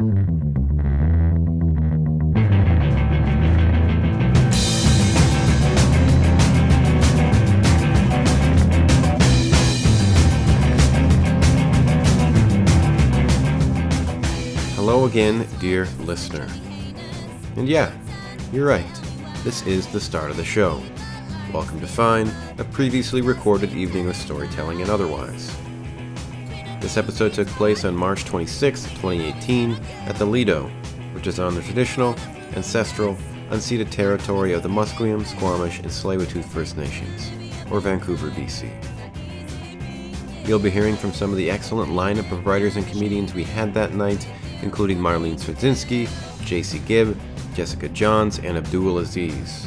Hello again, dear listener. And yeah, you're right. This is the start of the show. Welcome to Fine, a previously recorded evening of storytelling and otherwise. This episode took place on March 26, 2018, at the Lido, which is on the traditional, ancestral, unceded territory of the Musqueam, Squamish, and Tsleil-Waututh First Nations, or Vancouver, BC. You'll be hearing from some of the excellent lineup of writers and comedians we had that night, including Marlene Swidzinski, Jacey Gibb, Jessica Johns, and Abdul Aziz.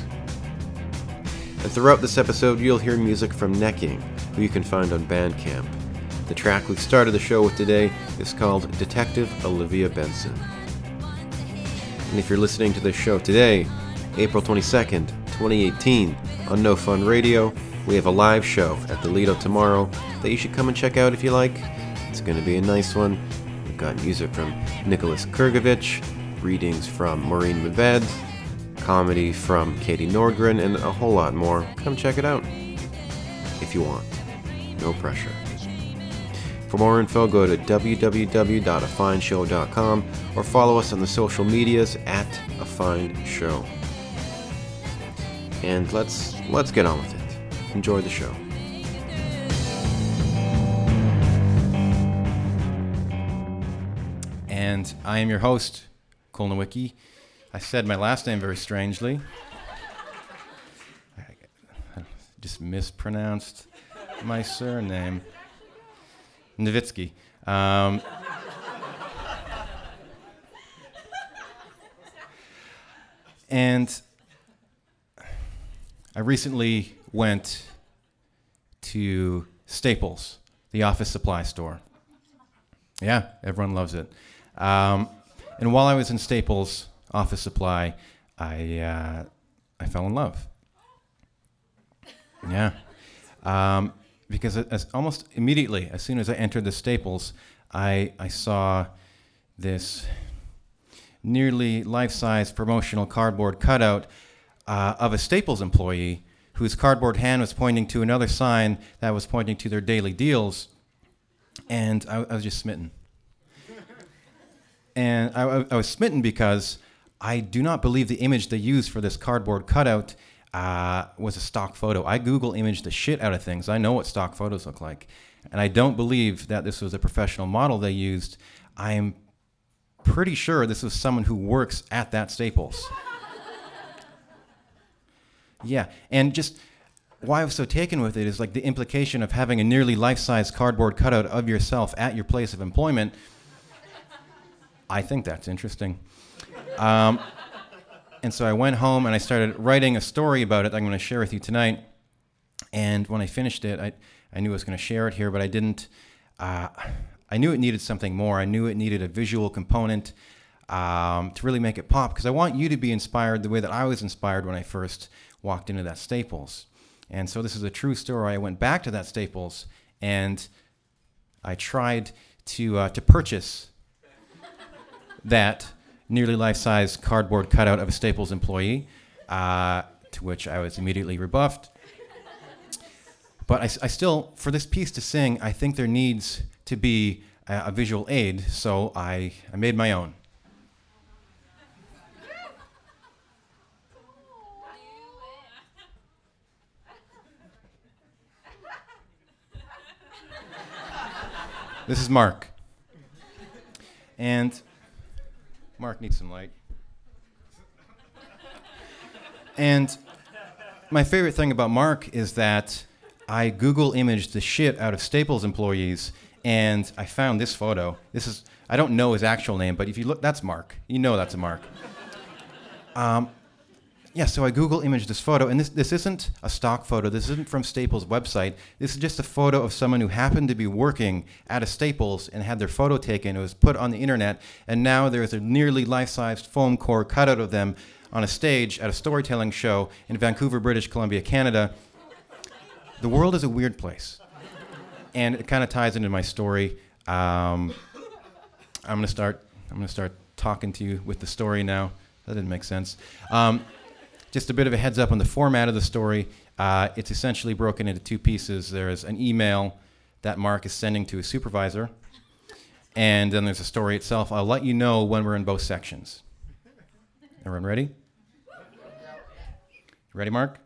And throughout this episode, you'll hear music from Necking, who you can find on Bandcamp. The track we started the show with today is called Detective Olivia Benson. And if you're listening to this show today, April 22nd, 2018, on No Fun Radio, we have a live show at the Lido tomorrow that you should come and check out if you like. It's going to be a nice one. We've got music from Nicholas Krgovich, readings from Maureen Medved, comedy from Katie Nordgren, and a whole lot more. Come check it out if you want. No pressure. For more info, go to www.afineshow.com or follow us on the social medias at A Fine Show. And let's let's get on with it. Enjoy the show. And I am your host, Cole Nowicki. I said my last name very strangely. I just mispronounced my surname. Nowitzki. Um, and I recently went to Staples, the office supply store. Yeah, everyone loves it. Um, and while I was in Staples office supply, I uh, I fell in love. Yeah, um, because as, almost immediately, as soon as I entered the Staples, I I saw this nearly life-size promotional cardboard cutout uh, of a Staples employee whose cardboard hand was pointing to another sign that was pointing to their daily deals, and I, I was just smitten. and I, I, was smitten because I do not believe the image they used for this cardboard cutout uh, was a stock photo. I Google image the shit out of things. I know what stock photos look like, and I don't believe that this was a professional model they used. I am pretty sure this was someone who works at that Staples. Yeah, and just why I was so taken with it is like the implication of having a nearly life-size cardboard cutout of yourself at your place of employment. I think that's interesting. Um, and so I went home and I started writing a story about it I'm going to share with you tonight. And when I finished it, I, I knew I was going to share it here, but I didn't. Uh, I knew it needed something more. I knew it needed a visual component um, to really make it pop because I want you to be inspired the way that I was inspired when I first walked into that Staples. And so this is a true story. I went back to that Staples and I tried to, uh, to purchase that nearly life size cardboard cutout of a Staples employee, uh, to which I was immediately rebuffed. But I, I, still, for this piece to sing, I think there needs to be a, a visual aid, so I, I made my own. This is Mark. And Mark needs some light. And my favorite thing about Mark is that I Google imaged the shit out of Staples employees and I found this photo. This is, I don't know his actual name, but if you look, that's Mark. You know that's a Mark. Um, yeah, so I Google imaged this photo, and this, this isn't a stock photo. This isn't from Staples' website. This is just a photo of someone who happened to be working at a Staples and had their photo taken. It was put on the internet, and now there's a nearly life-sized foam core cutout of them on a stage at a storytelling show in Vancouver, British Columbia, Canada. The world is a weird place, and it kind of ties into my story. Um, I'm going to start I'm going to start talking to you with the story now. That didn't make sense. Um, just a bit of a heads up on the format of the story. Uh, it's essentially broken into two pieces. There's an email that Mark is sending to his supervisor, and then there's a story itself. I'll let you know when we're in both sections. Everyone ready? Ready, Mark?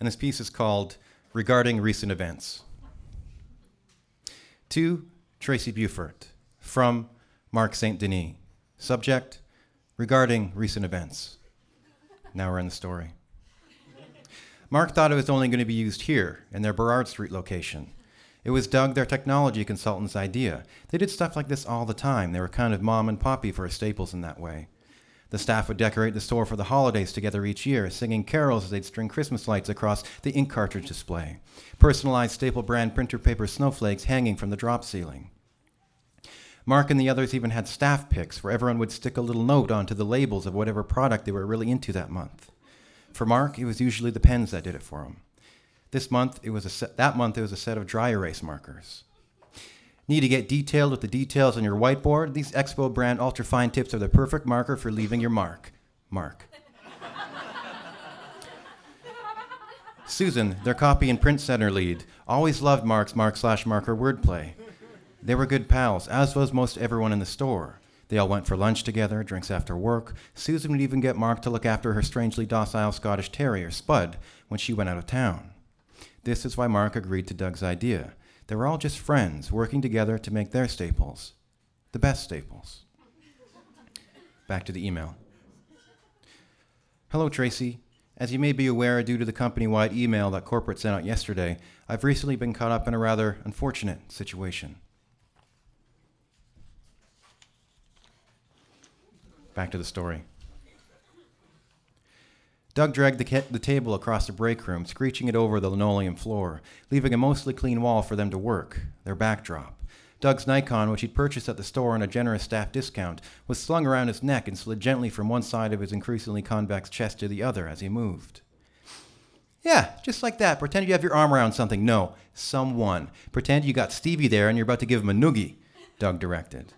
And this piece is called Regarding Recent Events. To Tracy Buford from Mark St. Denis. Subject Regarding Recent Events. Now we're in the story. Mark thought it was only going to be used here, in their Burrard Street location. It was Doug, their technology consultant's idea. They did stuff like this all the time. They were kind of mom and poppy for Staples in that way. The staff would decorate the store for the holidays together each year, singing carols as they'd string Christmas lights across the ink cartridge display, personalized staple brand printer paper snowflakes hanging from the drop ceiling. Mark and the others even had staff picks where everyone would stick a little note onto the labels of whatever product they were really into that month. For Mark, it was usually the pens that did it for him. This month, it was a that month it was a set of dry erase markers. Need to get detailed with the details on your whiteboard? These Expo brand ultra fine tips are the perfect marker for leaving your mark. Mark. Susan, their copy and print center lead, always loved Mark's mark slash marker wordplay. They were good pals, as was most everyone in the store. They all went for lunch together, drinks after work. Susan would even get Mark to look after her strangely docile Scottish terrier, Spud, when she went out of town. This is why Mark agreed to Doug's idea. They were all just friends working together to make their staples the best staples. Back to the email. Hello, Tracy. As you may be aware, due to the company wide email that corporate sent out yesterday, I've recently been caught up in a rather unfortunate situation. Back to the story. Doug dragged the, the table across the break room, screeching it over the linoleum floor, leaving a mostly clean wall for them to work, their backdrop. Doug's Nikon, which he'd purchased at the store on a generous staff discount, was slung around his neck and slid gently from one side of his increasingly convex chest to the other as he moved. Yeah, just like that. Pretend you have your arm around something. No, someone. Pretend you got Stevie there and you're about to give him a noogie, Doug directed.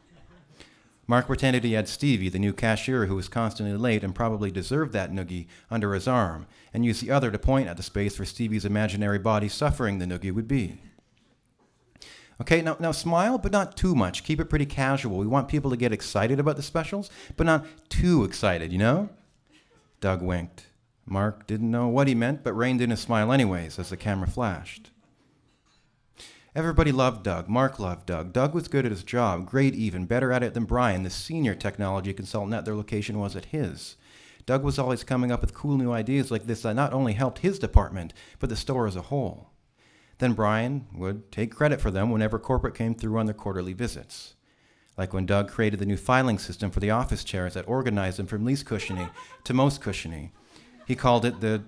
Mark pretended he had Stevie, the new cashier who was constantly late and probably deserved that noogie, under his arm, and used the other to point at the space where Stevie's imaginary body suffering the noogie would be. Okay, now, now smile, but not too much. Keep it pretty casual. We want people to get excited about the specials, but not too excited, you know? Doug winked. Mark didn't know what he meant, but reined in a smile anyways as the camera flashed. Everybody loved Doug. Mark loved Doug. Doug was good at his job, great even, better at it than Brian, the senior technology consultant at their location, was at his. Doug was always coming up with cool new ideas like this that not only helped his department, but the store as a whole. Then Brian would take credit for them whenever corporate came through on their quarterly visits. Like when Doug created the new filing system for the office chairs that organized them from least cushiony to most cushiony. He called it the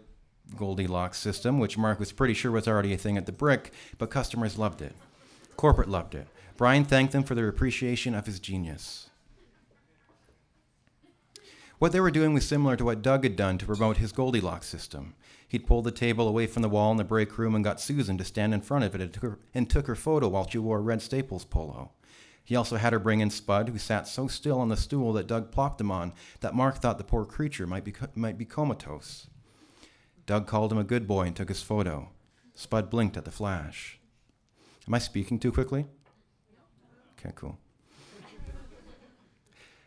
Goldilocks system, which Mark was pretty sure was already a thing at the Brick, but customers loved it. Corporate loved it. Brian thanked them for their appreciation of his genius. What they were doing was similar to what Doug had done to promote his Goldilocks system. He'd pulled the table away from the wall in the break room and got Susan to stand in front of it and took her, and took her photo while she wore a red Staples polo. He also had her bring in Spud, who sat so still on the stool that Doug plopped him on that Mark thought the poor creature might be, might be comatose. Doug called him a good boy and took his photo. Spud blinked at the flash. Am I speaking too quickly? Okay, cool.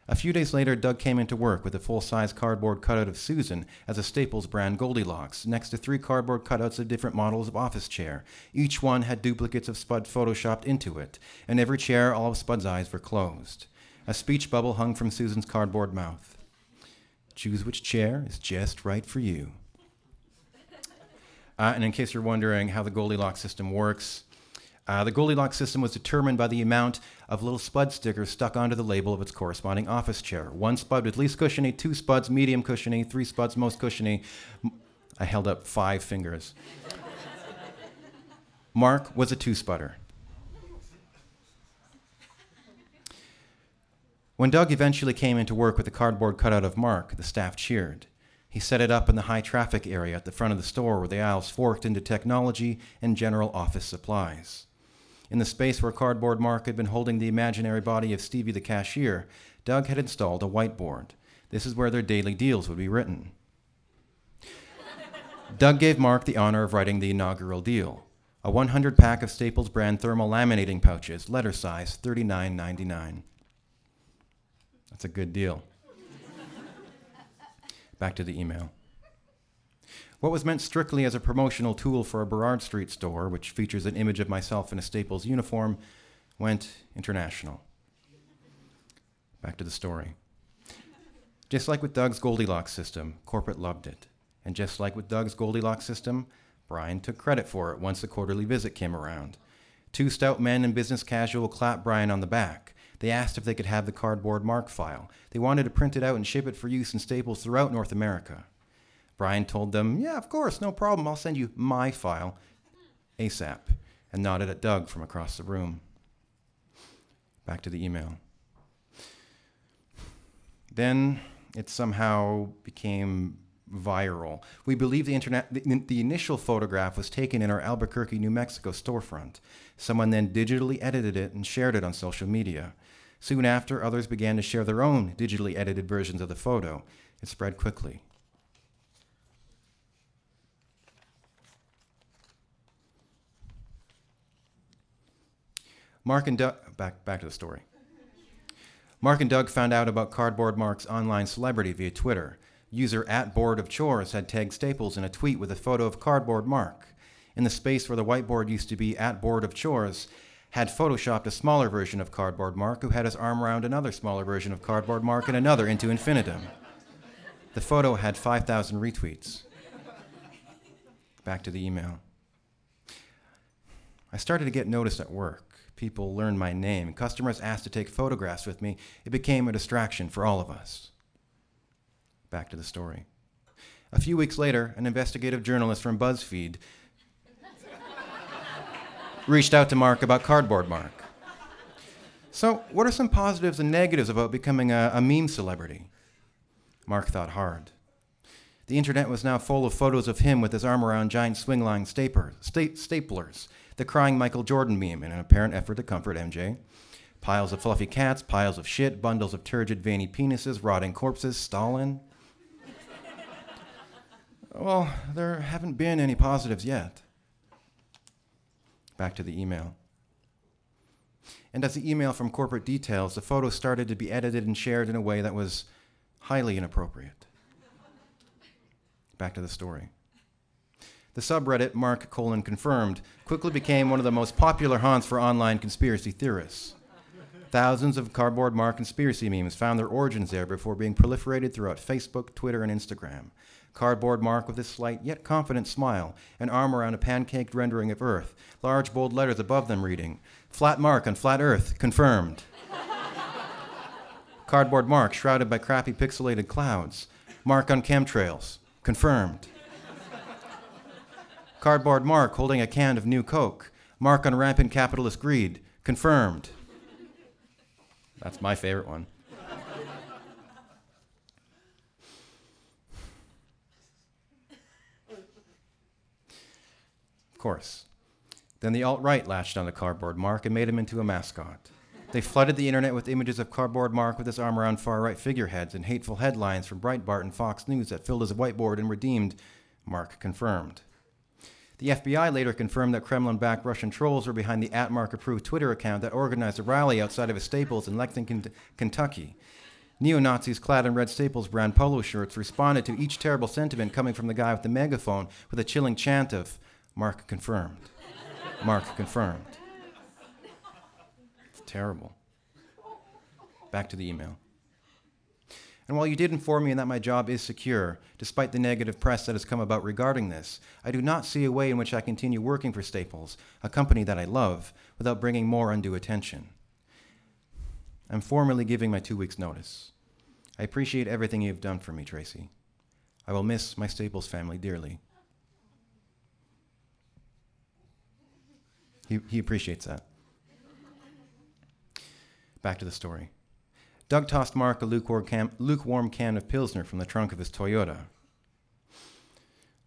A few days later, Doug came into work with a full size cardboard cutout of Susan as a Staples brand Goldilocks, next to three cardboard cutouts of different models of office chair. Each one had duplicates of Spud photoshopped into it, and every chair, all of Spud's eyes were closed. A speech bubble hung from Susan's cardboard mouth. Choose which chair is just right for you. Uh, and in case you're wondering how the Goldilocks system works, uh, the Goldilocks system was determined by the amount of little spud stickers stuck onto the label of its corresponding office chair. One spud with least cushiony, two spuds medium cushiony, three spuds most cushiony. I held up five fingers. Mark was a two spudder. When Doug eventually came into work with a cardboard cutout of Mark, the staff cheered. He set it up in the high traffic area at the front of the store where the aisles forked into technology and general office supplies. In the space where Cardboard Mark had been holding the imaginary body of Stevie the cashier, Doug had installed a whiteboard. This is where their daily deals would be written. Doug gave Mark the honor of writing the inaugural deal a 100 pack of Staples brand thermal laminating pouches, letter size, $39.99. That's a good deal. Back to the email. What was meant strictly as a promotional tool for a Burrard Street store, which features an image of myself in a Staples uniform, went international. Back to the story. Just like with Doug's Goldilocks system, corporate loved it. And just like with Doug's Goldilocks system, Brian took credit for it once the quarterly visit came around. Two stout men in business casual clapped Brian on the back. They asked if they could have the cardboard mark file. They wanted to print it out and ship it for use in Staples throughout North America. Brian told them, Yeah, of course, no problem. I'll send you my file ASAP, and nodded at Doug from across the room. Back to the email. Then it somehow became viral. We believe the internet the, the, initial photograph was taken in our Albuquerque, New Mexico storefront. Someone then digitally edited it and shared it on social media. Soon after, others began to share their own digitally edited versions of the photo. It spread quickly. Mark and Doug, back, back to the story. Mark and Doug found out about Cardboard Mark's online celebrity via Twitter. User at Board of Chores had tagged Staples in a tweet with a photo of Cardboard Mark. In the space where the whiteboard used to be at Board of Chores, had photoshopped a smaller version of Cardboard Mark who had his arm around another smaller version of Cardboard Mark and another into infinitum. The photo had 5,000 retweets. Back to the email. I started to get noticed at work. People learned my name. Customers asked to take photographs with me. It became a distraction for all of us. Back to the story. A few weeks later, an investigative journalist from BuzzFeed reached out to Mark about Cardboard Mark. So, what are some positives and negatives about becoming a, a meme celebrity? Mark thought hard. The internet was now full of photos of him with his arm around giant swingline staplers, the crying Michael Jordan meme in an apparent effort to comfort MJ. Piles of fluffy cats, piles of shit, bundles of turgid, veiny penises, rotting corpses, Stalin. Well, there haven't been any positives yet. Back to the email. And as the email from corporate details, the photos started to be edited and shared in a way that was highly inappropriate. Back to the story. The subreddit Mark Colon confirmed quickly became one of the most popular haunts for online conspiracy theorists. Thousands of cardboard Mark conspiracy memes found their origins there before being proliferated throughout Facebook, Twitter, and Instagram. Cardboard Mark with his slight yet confident smile, an arm around a pancaked rendering of Earth, large bold letters above them reading, Flat Mark on Flat Earth, confirmed. Cardboard Mark shrouded by crappy pixelated clouds, Mark on chemtrails, confirmed. Cardboard Mark holding a can of new Coke, Mark on rampant capitalist greed, confirmed. That's my favorite one. Course. Then the alt right latched on the cardboard Mark and made him into a mascot. They flooded the internet with images of cardboard Mark with his arm around far right figureheads and hateful headlines from Breitbart and Fox News that filled his whiteboard and redeemed Mark confirmed. The FBI later confirmed that Kremlin backed Russian trolls were behind the at Mark approved Twitter account that organized a rally outside of his Staples in Lexington, Kentucky. Neo Nazis clad in red Staples brand polo shirts responded to each terrible sentiment coming from the guy with the megaphone with a chilling chant of Mark confirmed. Mark confirmed. It's terrible. Back to the email. And while you did inform me that my job is secure, despite the negative press that has come about regarding this, I do not see a way in which I continue working for Staples, a company that I love, without bringing more undue attention. I'm formally giving my two weeks' notice. I appreciate everything you've done for me, Tracy. I will miss my Staples family dearly. He, he appreciates that. Back to the story. Doug tossed Mark a lukewarm can, lukewarm can of Pilsner from the trunk of his Toyota.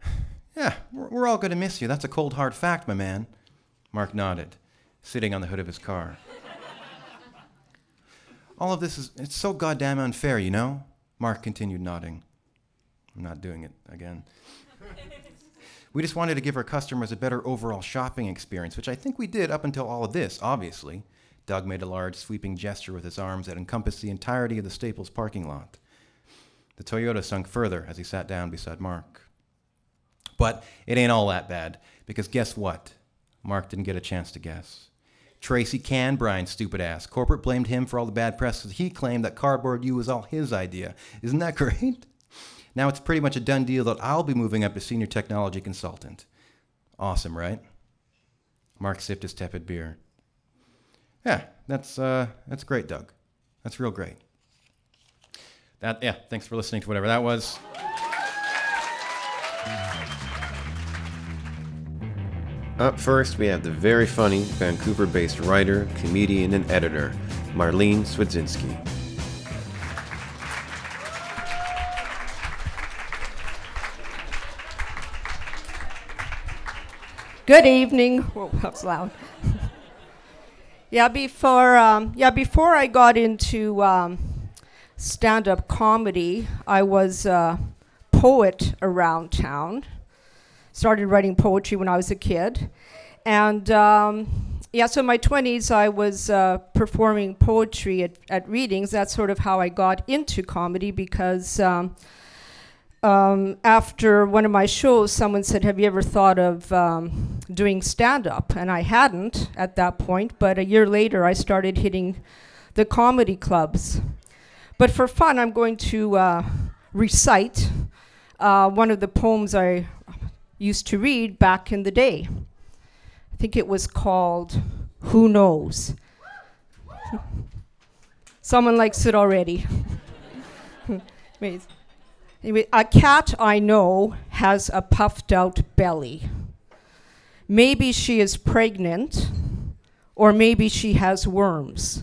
yeah, we're, we're all going to miss you. That's a cold, hard fact, my man. Mark nodded, sitting on the hood of his car. all of this is, it's so goddamn unfair, you know? Mark continued nodding. I'm not doing it again. we just wanted to give our customers a better overall shopping experience, which I think we did up until all of this, obviously. Doug made a large, sweeping gesture with his arms that encompassed the entirety of the Staples parking lot. The Toyota sunk further as he sat down beside Mark. But it ain't all that bad, because guess what? Mark didn't get a chance to guess. Tracy can Brian's stupid ass. Corporate blamed him for all the bad press because he claimed that Cardboard U was all his idea. Isn't that great? Now it's pretty much a done deal that I'll be moving up to senior technology consultant. Awesome, right? Mark sipped his tepid beer. Yeah, that's uh, that's great, Doug. That's real great. That yeah. Thanks for listening to whatever that was. Up first, we have the very funny Vancouver based writer, comedian, and editor, Marlene Swidzinski. Good evening. Whoa, that was loud. yeah, before um, yeah before I got into um, stand-up comedy, I was a poet around town started writing poetry when I was a kid. And um, yeah, so in my 20s, I was uh, performing poetry at, at readings. That's sort of how I got into comedy because um, um, after one of my shows, someone said, Have you ever thought of um, doing stand up? And I hadn't at that point, but a year later, I started hitting the comedy clubs. But for fun, I'm going to uh, recite uh, one of the poems I used to read back in the day. I think it was called Who Knows? Someone likes it already. a cat I know has a puffed out belly. Maybe she is pregnant, or maybe she has worms.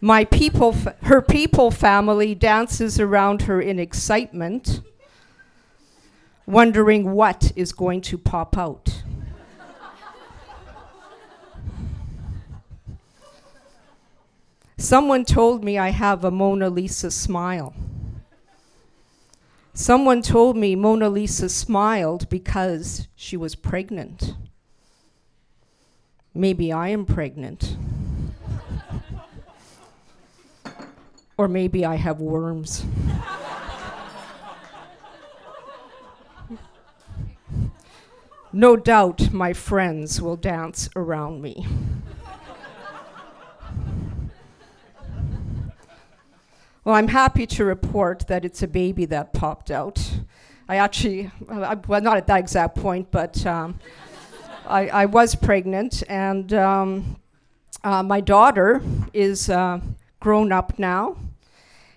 My people, fa- her people family dances around her in excitement wondering what is going to pop out. Someone told me I have a Mona Lisa smile. Someone told me Mona Lisa smiled because she was pregnant. Maybe I am pregnant. or maybe I have worms. No doubt my friends will dance around me. Well, I'm happy to report that it's a baby that popped out. I actually, uh, well, not at that exact point, but um, I, I, was pregnant, and um, uh, my daughter is uh, grown up now,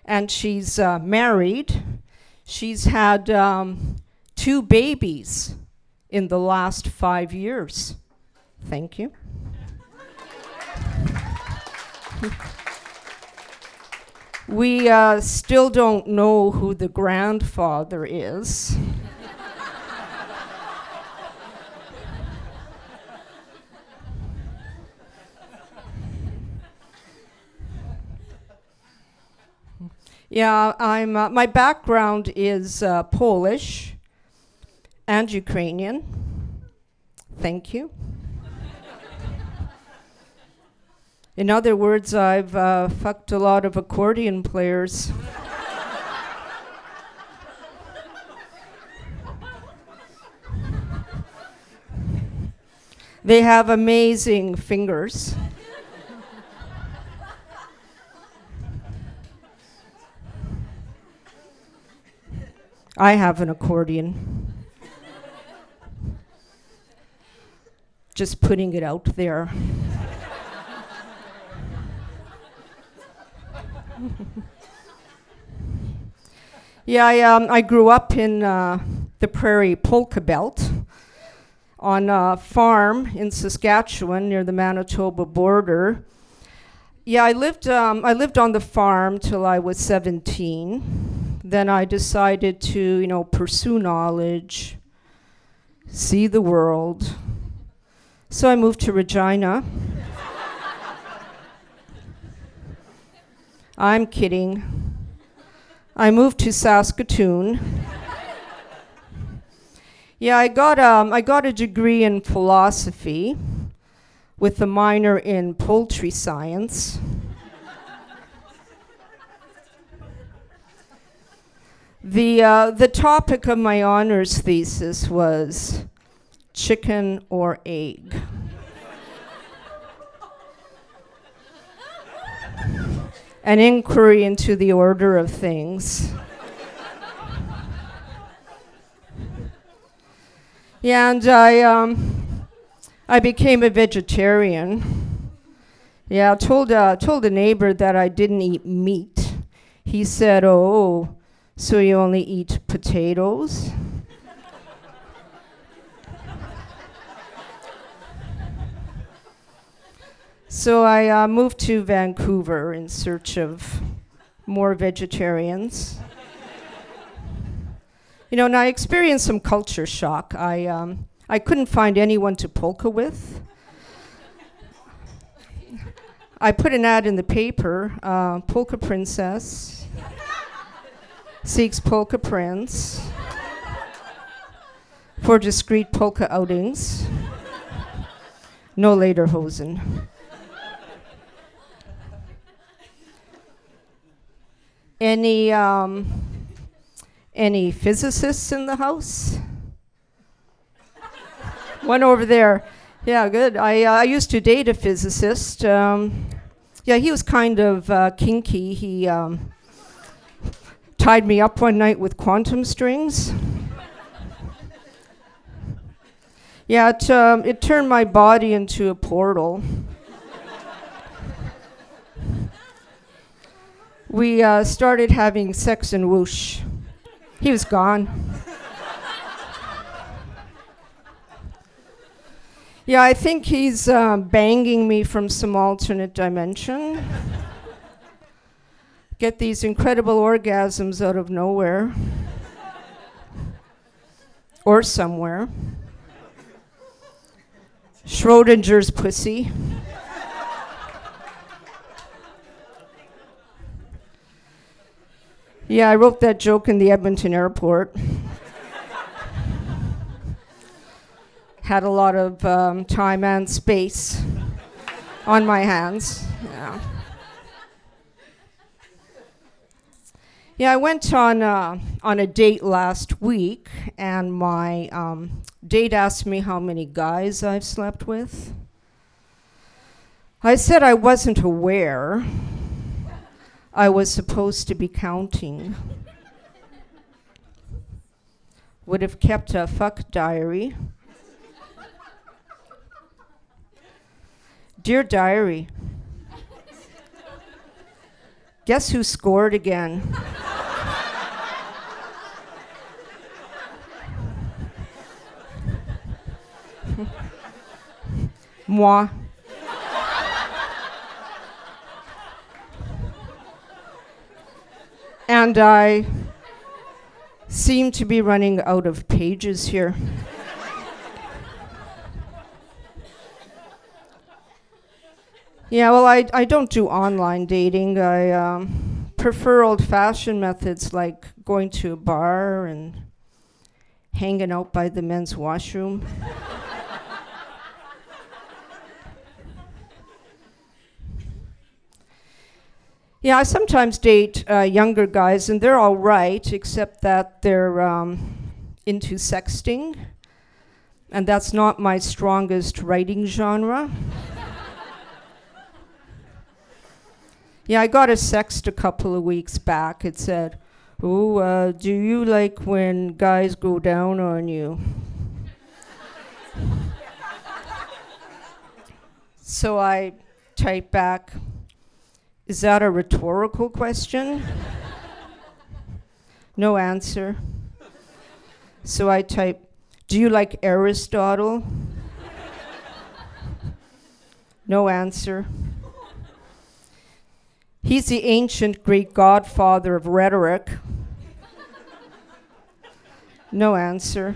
and she's uh, married. She's had um, two babies in the last five years. Thank you. We uh, still don't know who the grandfather is. yeah, I'm. Uh, my background is uh, Polish and Ukrainian. Thank you. In other words, I've uh, fucked a lot of accordion players. they have amazing fingers. I have an accordion. just putting it out there. yeah, I, um, I grew up in uh, the prairie polka belt on a farm in Saskatchewan near the Manitoba border. Yeah, I lived. Um, I lived on the farm till I was 17. Then I decided to, you know, pursue knowledge, see the world. So I moved to Regina. I'm kidding. I moved to Saskatoon. yeah, I got um, I got a degree in philosophy with a minor in poultry science. the, uh, the topic of my honors thesis was chicken or egg. An inquiry into the order of things. yeah, and I, um, I became a vegetarian. Yeah, I told, uh, told a neighbor that I didn't eat meat. He said, Oh, so you only eat potatoes? So I uh, moved to Vancouver in search of more vegetarians. you know, and I experienced some culture shock. I, um, I couldn't find anyone to polka with. I put an ad in the paper uh, Polka Princess seeks polka prince for discreet polka outings. No lederhosen. Any um, any physicists in the house? One over there. Yeah, good. I, uh, I used to date a physicist. Um, yeah, he was kind of uh, kinky. He um, tied me up one night with quantum strings. yeah, it, um, it turned my body into a portal. We uh, started having sex and whoosh. He was gone. Yeah, I think he's uh, banging me from some alternate dimension. Get these incredible orgasms out of nowhere or somewhere. Schrodinger's pussy. Yeah, I wrote that joke in the Edmonton airport. had a lot of um, time and space on my hands. Yeah. Yeah, I went on uh, on a date last week, and my um, date asked me how many guys I've slept with. I said I wasn't aware. I was supposed to be counting. Would have kept a fuck diary. Dear Diary, guess who scored again? Moi. And I seem to be running out of pages here. Yeah, well, I, I don't do online dating. I um, prefer old fashioned methods like going to a bar and hanging out by the men's washroom. Yeah, I sometimes date uh, younger guys, and they're all right, except that they're um, into sexting, and that's not my strongest writing genre. Yeah, I got a sext a couple of weeks back. It said, Oh, uh, do you like when guys go down on you? so I type back, Is that a rhetorical question? no answer. So I type, Do you like Aristotle? no answer. He's the ancient Greek godfather of rhetoric. No answer.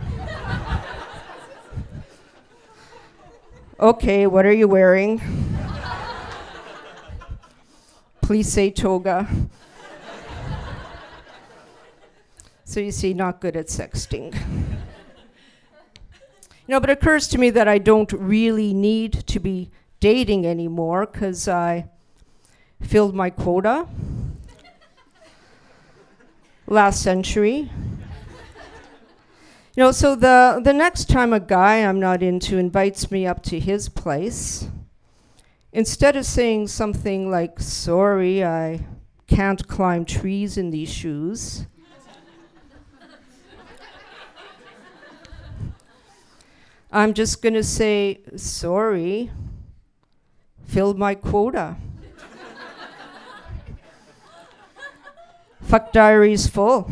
Okay, what are you wearing? Please say toga. So you see, not good at sexting. You know, but it occurs to me that I don't really need to be dating anymore because I filled my quota last century. You know, so the, the next time a guy I'm not into invites me up to his place, instead of saying something like, sorry, I can't climb trees in these shoes, I'm just going to say, sorry, filled my quota. Fuck diary's full.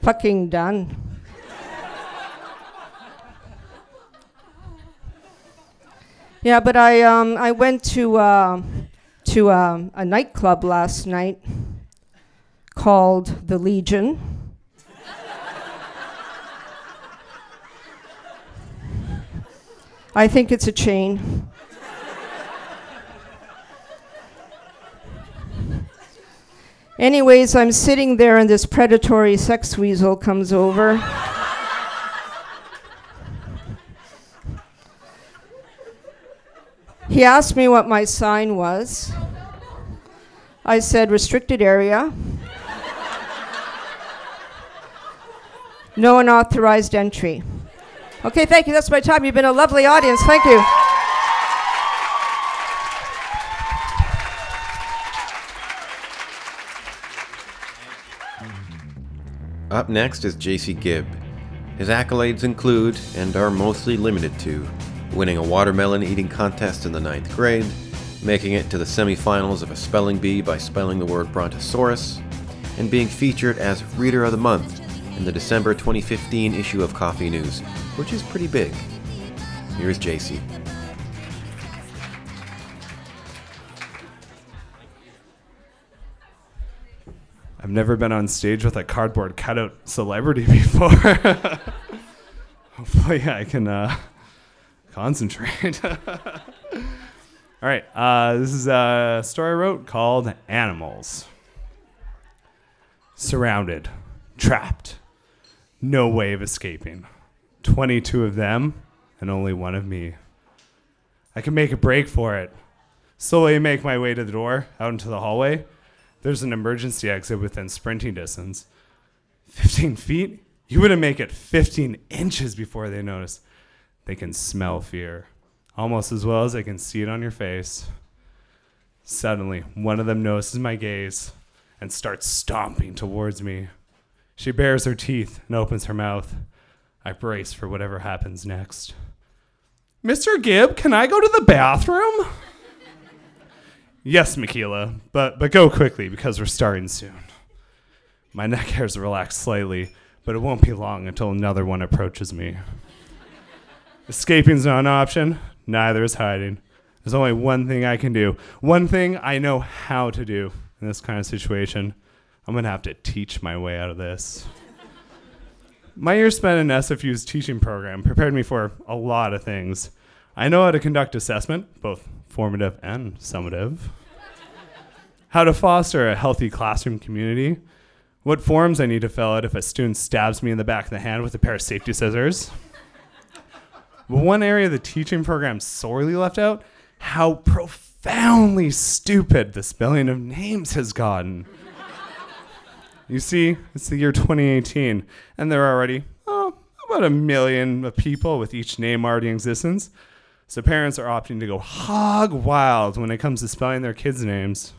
Fucking done. Yeah, but I um, I went to uh, to uh, a nightclub last night called the Legion. I think it's a chain. Anyways, I'm sitting there and this predatory sex weasel comes over. He asked me what my sign was. I said restricted area. no unauthorized entry. Okay, thank you. That's my time. You've been a lovely audience. Thank you. Up next is Jacey Gibb. His accolades include, and are mostly limited to, winning a watermelon eating contest in the ninth grade, making it to the semifinals of a spelling bee by spelling the word brontosaurus, and being featured as Reader of the Month in the December 2015 issue of Coffee News, which is pretty big. Here's Jacey. I've never been on stage with a cardboard cutout celebrity before. Hopefully, I can uh, concentrate. All right, uh, this is a story I wrote called Animals. Surrounded, trapped, no way of escaping. 22 of them, and only one of me. I can make a break for it. Slowly make my way to the door, out into the hallway. There's an emergency exit within sprinting distance. 15 feet? You wouldn't make it 15 inches before they notice. They can smell fear, almost as well as they can see it on your face. Suddenly, one of them notices my gaze and starts stomping towards me. She bares her teeth and opens her mouth. I brace for whatever happens next. Mr. Gibb, can I go to the bathroom? yes, Michaela, but, but go quickly because we're starting soon. My neck hairs relax slightly, but it won't be long until another one approaches me. Escaping's not an option, neither is hiding. There's only one thing I can do, one thing I know how to do in this kind of situation. I'm gonna have to teach my way out of this. My years spent in SFU's teaching program prepared me for a lot of things. I know how to conduct assessment, both formative and summative, how to foster a healthy classroom community, what forms I need to fill out if a student stabs me in the back of the hand with a pair of safety scissors. But one area the teaching program sorely left out how profoundly stupid the spelling of names has gotten. You see, it's the year 2018, and there are already oh, about a million of people with each name already in existence. So parents are opting to go hog wild when it comes to spelling their kids' names.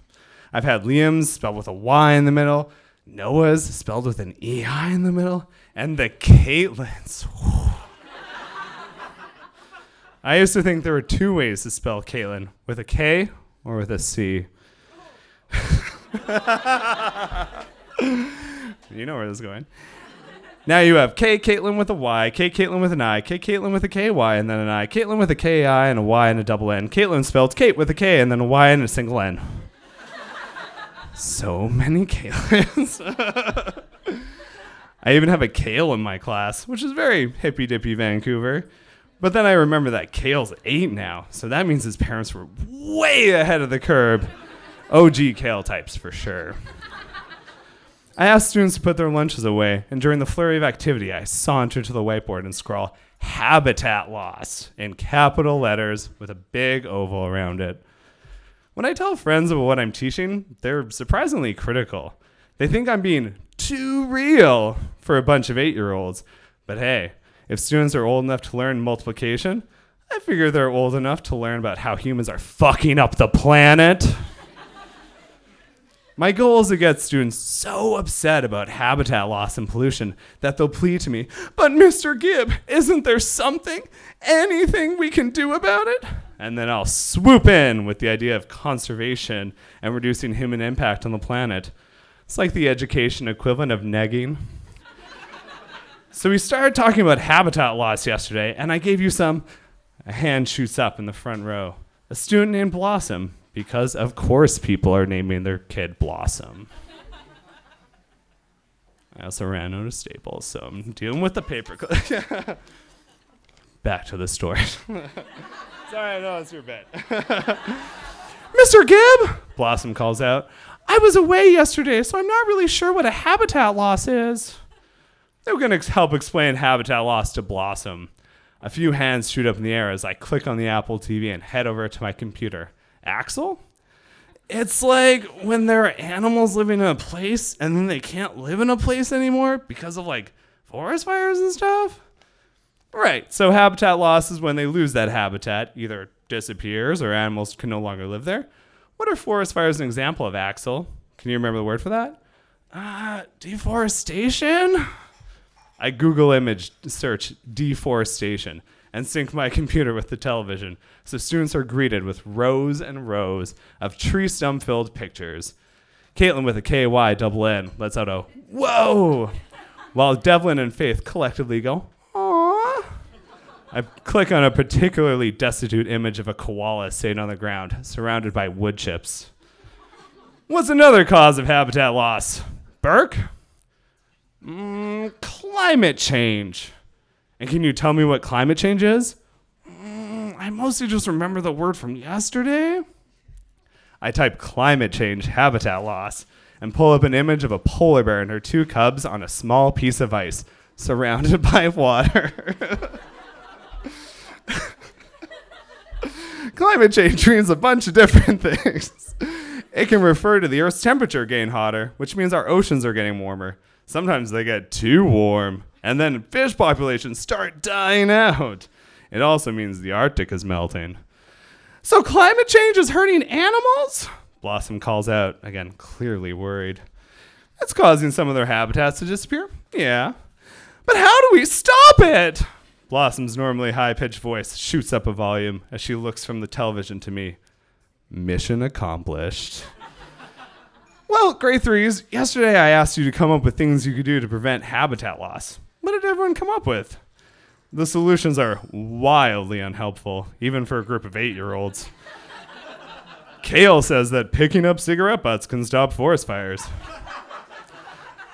I've had Liam's spelled with a Y in the middle, Noah's spelled with an EI in the middle, and the Caitlin's. I used to think there were two ways to spell Caitlin with a K or with a C. you know where this is going. Now you have K Caitlin with a Y, K Caitlin with an I, K Caitlin with a KY and then an I, Caitlin with a KI and a Y and a double N. Caitlin spelled Kate with a K and then a Y and a single N. so many Caitlins. I even have a Kale in my class, which is very hippy dippy Vancouver. But then I remember that Kale's eight now, so that means his parents were way ahead of the curve. OG Kale types for sure. I asked students to put their lunches away, and during the flurry of activity, I saunter to the whiteboard and scrawl habitat loss in capital letters with a big oval around it. When I tell friends about what I'm teaching, they're surprisingly critical. They think I'm being too real for a bunch of eight year olds. But hey, if students are old enough to learn multiplication, I figure they're old enough to learn about how humans are fucking up the planet. My goal is to get students so upset about habitat loss and pollution that they'll plead to me, but Mr. Gibb, isn't there something, anything we can do about it? And then I'll swoop in with the idea of conservation and reducing human impact on the planet. It's like the education equivalent of negging. So we started talking about habitat loss yesterday, and I gave you some. A hand shoots up in the front row. A student named Blossom because of course people are naming their kid Blossom. I also ran out of staples, so I'm dealing with the paper. Back to the story. Sorry, I know it's your bit. Mr. Gibb, Blossom calls out. I was away yesterday, so I'm not really sure what a habitat loss is. They were going to help explain habitat loss to Blossom. A few hands shoot up in the air as I click on the Apple TV and head over to my computer. Axel? It's like when there are animals living in a place and then they can't live in a place anymore because of like forest fires and stuff. Right. So habitat loss is when they lose that habitat, either disappears or animals can no longer live there. What are forest fires an example of, Axel? Can you remember the word for that? Uh, deforestation? I Google image search deforestation and sync my computer with the television, so students are greeted with rows and rows of tree stump filled pictures. Caitlin with a KY double N lets out a whoa, while Devlin and Faith collectively go, aww. I click on a particularly destitute image of a koala sitting on the ground, surrounded by wood chips. What's another cause of habitat loss? Burke? Mm, climate change. And can you tell me what climate change is? Mm, I mostly just remember the word from yesterday. I type climate change habitat loss and pull up an image of a polar bear and her two cubs on a small piece of ice surrounded by water. climate change means a bunch of different things. It can refer to the Earth's temperature getting hotter, which means our oceans are getting warmer. Sometimes they get too warm and then fish populations start dying out. It also means the Arctic is melting. So climate change is hurting animals? Blossom calls out, again, clearly worried. It's causing some of their habitats to disappear? Yeah. But how do we stop it? Blossom's normally high pitched voice shoots up a volume as she looks from the television to me. Mission accomplished. Well, grade threes, yesterday I asked you to come up with things you could do to prevent habitat loss. What did everyone come up with? The solutions are wildly unhelpful, even for a group of eight year olds. Kale says that picking up cigarette butts can stop forest fires.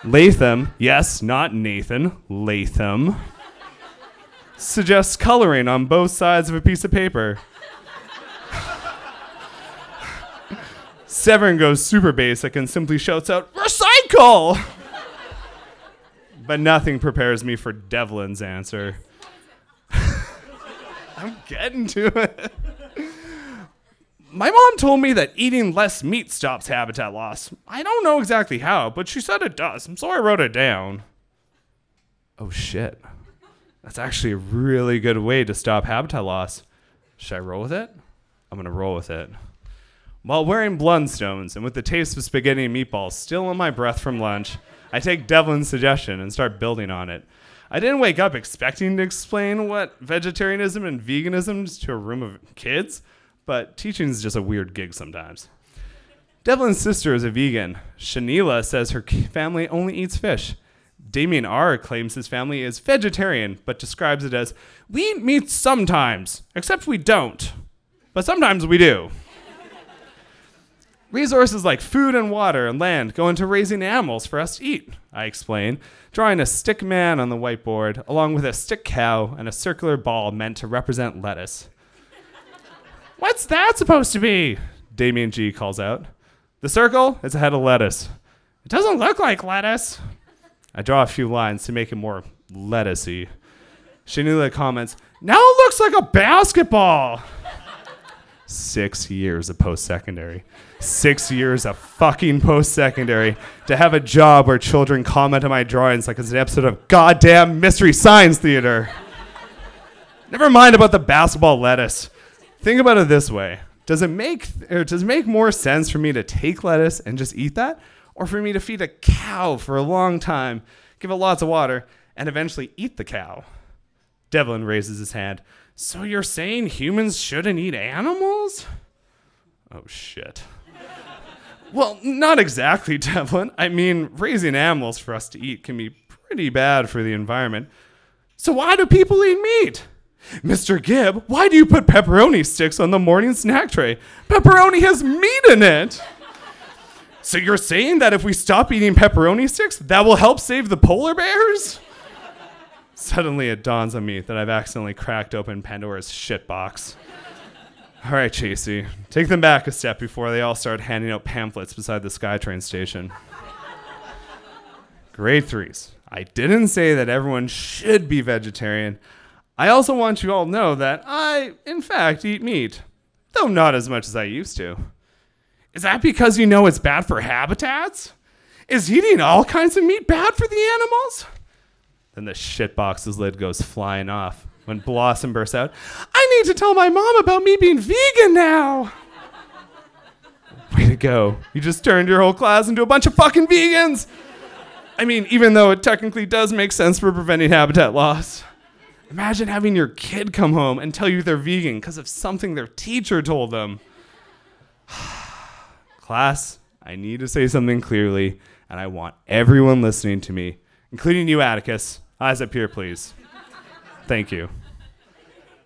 Latham, yes, not Nathan, Latham, suggests coloring on both sides of a piece of paper. Severn goes super basic and simply shouts out, Recycle! but nothing prepares me for Devlin's answer. I'm getting to it. My mom told me that eating less meat stops habitat loss. I don't know exactly how, but she said it does, so I wrote it down. Oh shit. That's actually a really good way to stop habitat loss. Should I roll with it? I'm gonna roll with it. While wearing Blundstones and with the taste of spaghetti and meatballs still in my breath from lunch, I take Devlin's suggestion and start building on it. I didn't wake up expecting to explain what vegetarianism and veganism is to a room of kids, but teaching is just a weird gig sometimes. Devlin's sister is a vegan. Shanila says her family only eats fish. Damien R. claims his family is vegetarian, but describes it as we eat meat sometimes, except we don't. But sometimes we do. Resources like food and water and land go into raising animals for us to eat, I explain, drawing a stick man on the whiteboard, along with a stick cow and a circular ball meant to represent lettuce. What's that supposed to be? Damien G calls out. The circle is a head of lettuce. It doesn't look like lettuce. I draw a few lines to make it more lettucey. Shanila comments, Now it looks like a basketball. Six years of post secondary. Six years of fucking post secondary to have a job where children comment on my drawings like it's an episode of goddamn Mystery Science Theater. Never mind about the basketball lettuce. Think about it this way. Does it make or does it make more sense for me to take lettuce and just eat that? Or for me to feed a cow for a long time, give it lots of water, and eventually eat the cow? Devlin raises his hand. So you're saying humans shouldn't eat animals? Oh shit. Well, not exactly, Devlin. I mean, raising animals for us to eat can be pretty bad for the environment. So why do people eat meat? Mr. Gibb, why do you put pepperoni sticks on the morning snack tray? Pepperoni has meat in it. so you're saying that if we stop eating pepperoni sticks, that will help save the polar bears? Suddenly it dawns on me that I've accidentally cracked open Pandora's shitbox. All right, Jacey, take them back a step before they all start handing out pamphlets beside the SkyTrain station. Grade threes. I didn't say that everyone should be vegetarian. I also want you all to know that I, in fact, eat meat, though not as much as I used to. Is that because you know it's bad for habitats? Is eating all kinds of meat bad for the animals? Then the shitbox's lid goes flying off when Blossom bursts out, I need to tell my mom about me being vegan now. Way to go. You just turned your whole class into a bunch of fucking vegans. I mean, even though it technically does make sense for preventing habitat loss. Imagine having your kid come home and tell you they're vegan because of something their teacher told them. Class, I need to say something clearly, and I want everyone listening to me, including you, Atticus. Eyes up here, please. Thank you.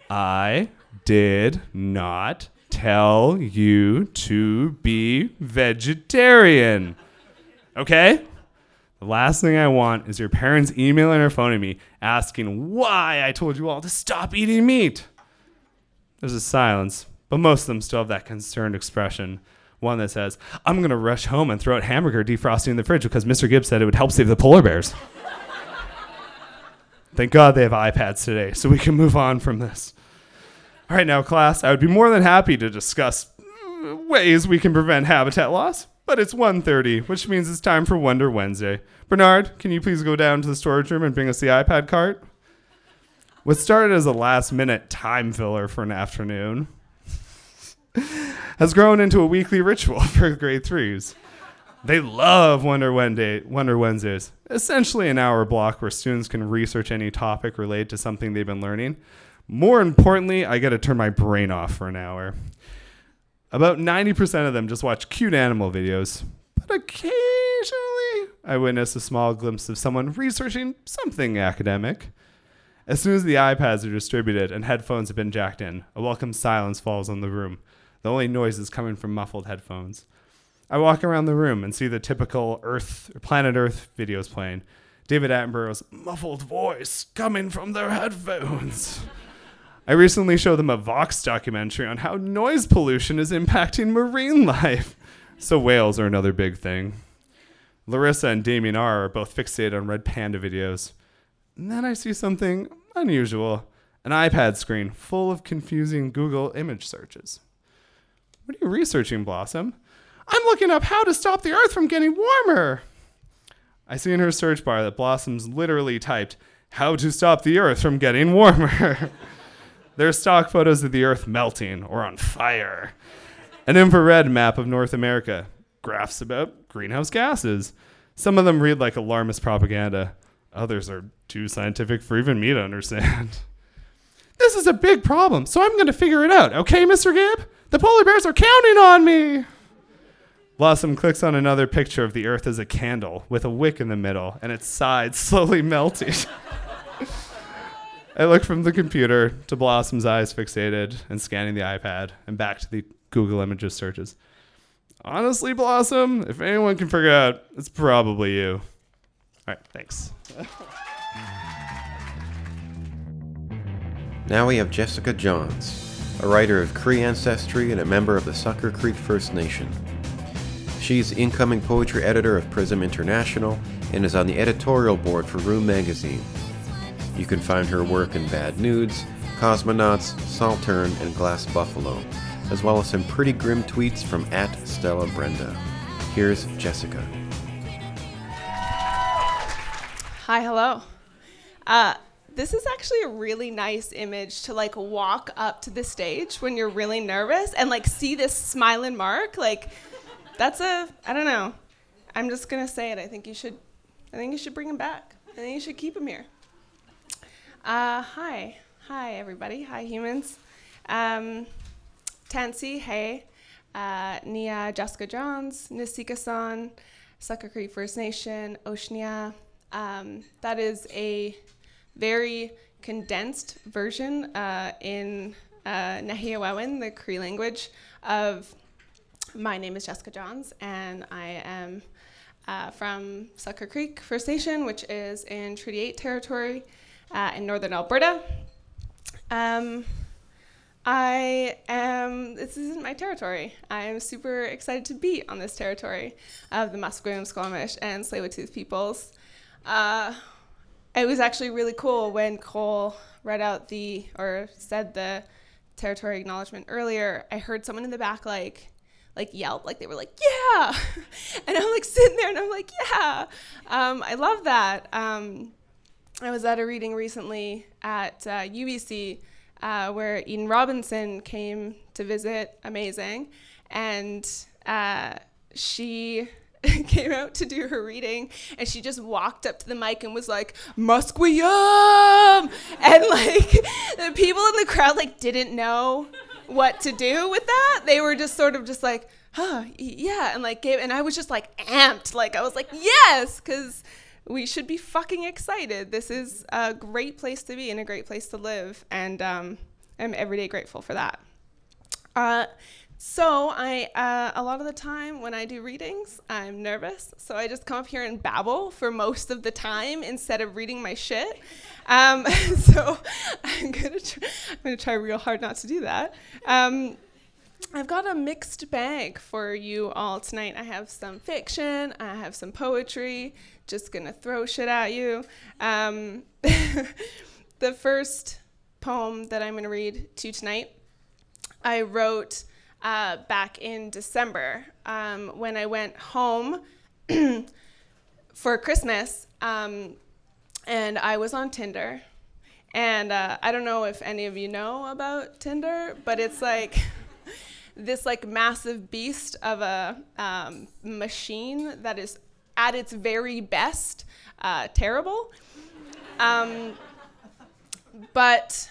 I did not tell you to be vegetarian. Okay? The last thing I want is your parents emailing or phoning me asking why I told you all to stop eating meat. There's a silence, but most of them still have that concerned expression. One that says, I'm going to rush home and throw out hamburger defrosting in the fridge because Mr. Gibbs said it would help save the polar bears. Thank God they have iPads today, so we can move on from this. All right, now, class, I would be more than happy to discuss mm, ways we can prevent habitat loss, but it's 1.30, which means it's time for Wonder Wednesday. Bernard, can you please go down to the storage room and bring us the iPad cart? What started as a last minute time filler for an afternoon has grown into a weekly ritual for grade threes. They love Wonder, Wednesday, Wonder Wednesdays, essentially an hour block where students can research any topic related to something they've been learning. More importantly, I get to turn my brain off for an hour. About 90% of them just watch cute animal videos, but occasionally I witness a small glimpse of someone researching something academic. As soon as the iPads are distributed and headphones have been jacked in, a welcome silence falls on the room. The only noise is coming from muffled headphones. I walk around the room and see the typical Earth, planet Earth videos playing. David Attenborough's muffled voice coming from their headphones. I recently showed them a Vox documentary on how noise pollution is impacting marine life. So whales are another big thing. Larissa and Damien R are both fixated on red panda videos. And then I see something unusual an iPad screen full of confusing Google image searches. What are you researching, Blossom? I'm looking up how to stop the Earth from getting warmer. I see in her search bar that Blossom's literally typed, How to stop the Earth from getting warmer. there are stock photos of the Earth melting or on fire, an infrared map of North America, graphs about greenhouse gases. Some of them read like alarmist propaganda, others are too scientific for even me to understand. this is a big problem, so I'm going to figure it out, okay, Mr. Gibb? The polar bears are counting on me. Blossom clicks on another picture of the Earth as a candle with a wick in the middle and its sides slowly melting. I look from the computer to Blossom's eyes fixated and scanning the iPad and back to the Google Images searches. Honestly, Blossom, if anyone can figure out, it's probably you. All right, thanks. Now we have Jessica Johns, a writer of Cree ancestry and a member of the Sucker Creek First Nation. She's incoming poetry editor of Prism International and is on the editorial board for Room magazine. You can find her work in Bad Nudes, Cosmonauts, Saltern, and Glass Buffalo, as well as some pretty grim tweets from at Stella Brenda. Here's Jessica. Hi, hello. Uh, this is actually a really nice image to like walk up to the stage when you're really nervous and like see this smiling mark. Like, that's a I don't know. I'm just gonna say it. I think you should. I think you should bring him back. I think you should keep him here. Uh, hi, hi everybody. Hi humans. Um, Tansy, hey. Uh, Nia Jessica Johns, Nisika-san, Sucker Creek First Nation, Oceania. Um, that is a very condensed version uh, in uh, the Cree language, of my name is Jessica Johns, and I am uh, from Sucker Creek First Nation, which is in Treaty 8 territory uh, in northern Alberta. Um, I am, this isn't my territory. I am super excited to be on this territory of the Musqueam, Squamish, and Tsleil-Waututh peoples. Uh, it was actually really cool when Cole read out the, or said the territory acknowledgement earlier. I heard someone in the back like, like yelp, like they were like, yeah. and I'm like sitting there and I'm like, yeah. Um, I love that. Um, I was at a reading recently at uh, UBC uh, where Eden Robinson came to visit. Amazing. And uh, she came out to do her reading and she just walked up to the mic and was like musqueam and like the people in the crowd like didn't know what to do with that they were just sort of just like huh yeah and like gave and i was just like amped like i was like yes because we should be fucking excited this is a great place to be and a great place to live and um, i'm everyday grateful for that uh, so I, uh, a lot of the time when I do readings, I'm nervous. So I just come up here and babble for most of the time instead of reading my shit. Um, so I'm gonna, try, I'm gonna try real hard not to do that. Um, I've got a mixed bag for you all tonight. I have some fiction, I have some poetry. Just gonna throw shit at you. Um, the first poem that I'm gonna read to tonight, I wrote uh, back in December um, when I went home for Christmas, um, and I was on Tinder. And uh, I don't know if any of you know about Tinder, but it's like this like massive beast of a um, machine that is at its very best uh, terrible. Um, but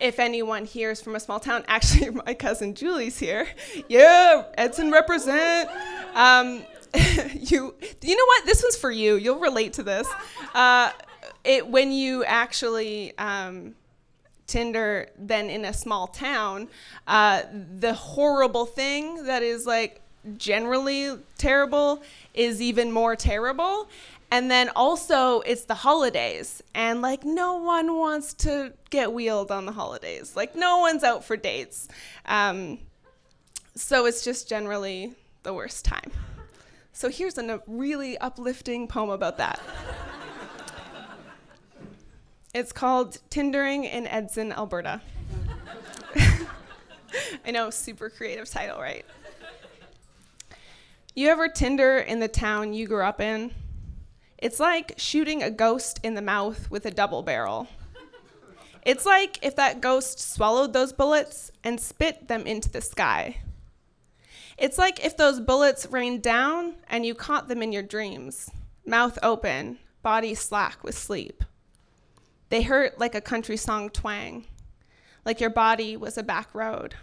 if anyone here is from a small town, actually, my cousin Julie's here. Yeah, Edson represent. Um, you, you know what? This one's for you. You'll relate to this. Uh, it when you actually um, Tinder, then in a small town, uh, the horrible thing that is like generally terrible is even more terrible. And then also, it's the holidays, and like no one wants to get wheeled on the holidays. Like no one's out for dates. Um, so it's just generally the worst time. So here's a really uplifting poem about that. it's called Tindering in Edson, Alberta. I know, super creative title, right? You ever Tinder in the town you grew up in? It's like shooting a ghost in the mouth with a double barrel. It's like if that ghost swallowed those bullets and spit them into the sky. It's like if those bullets rained down and you caught them in your dreams, mouth open, body slack with sleep. They hurt like a country song twang, like your body was a back road.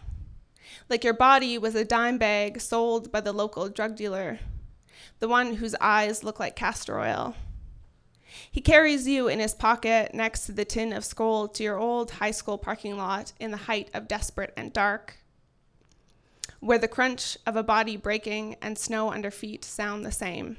Like your body was a dime bag sold by the local drug dealer, the one whose eyes look like castor oil. He carries you in his pocket next to the tin of Skoal to your old high school parking lot in the height of desperate and dark, where the crunch of a body breaking and snow under feet sound the same.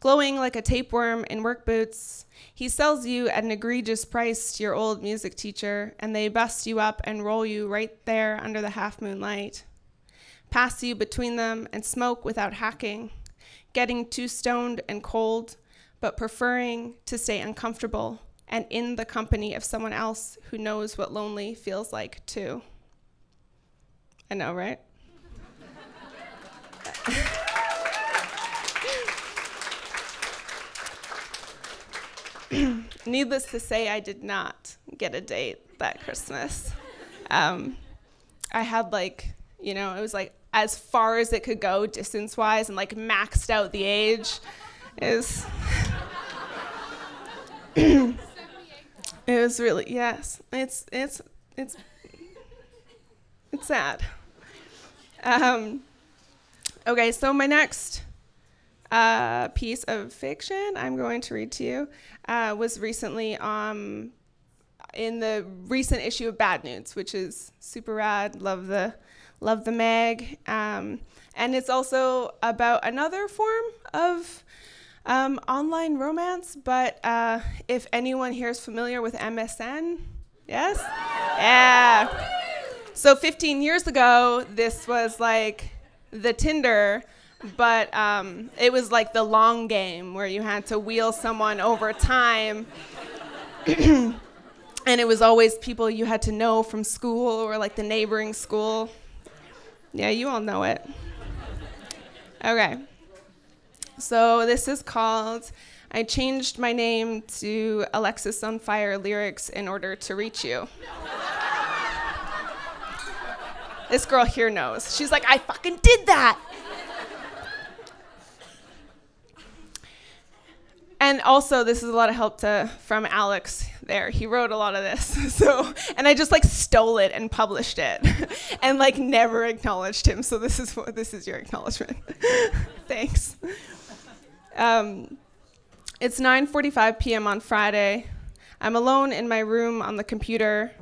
Glowing like a tapeworm in work boots, he sells you at an egregious price to your old music teacher, and they bust you up and roll you right there under the half moonlight. Pass you between them and smoke without hacking, getting too stoned and cold, but preferring to stay uncomfortable and in the company of someone else who knows what lonely feels like too. I know, right? Needless to say, I did not get a date that Christmas. Um, I had like, you know, it was like as far as it could go distance wise and like maxed out the age. Is it was really yes. It's it's it's it's sad. Um, okay, so my next uh, piece of fiction I'm going to read to you uh, was recently um, in the recent issue of Bad Nudes, which is super rad. Love the love the mag, um, and it's also about another form of um, online romance. But uh, if anyone here is familiar with MSN, yes, yeah. So 15 years ago, this was like the Tinder but um, it was like the long game where you had to wheel someone over time. and it was always people you had to know from school or like the neighboring school. Yeah, you all know it. Okay. So this is called I changed my name to Alexisonfire Lyrics in order to reach you. this girl here knows. She's like, I fucking did that. And also this is a lot of help to from Alex there. He wrote a lot of this. So and I just like stole it and published it and like never acknowledged him. So this is what this is your acknowledgement. Thanks. Um, it's 9:45 p.m. on Friday. I'm alone in my room on the computer,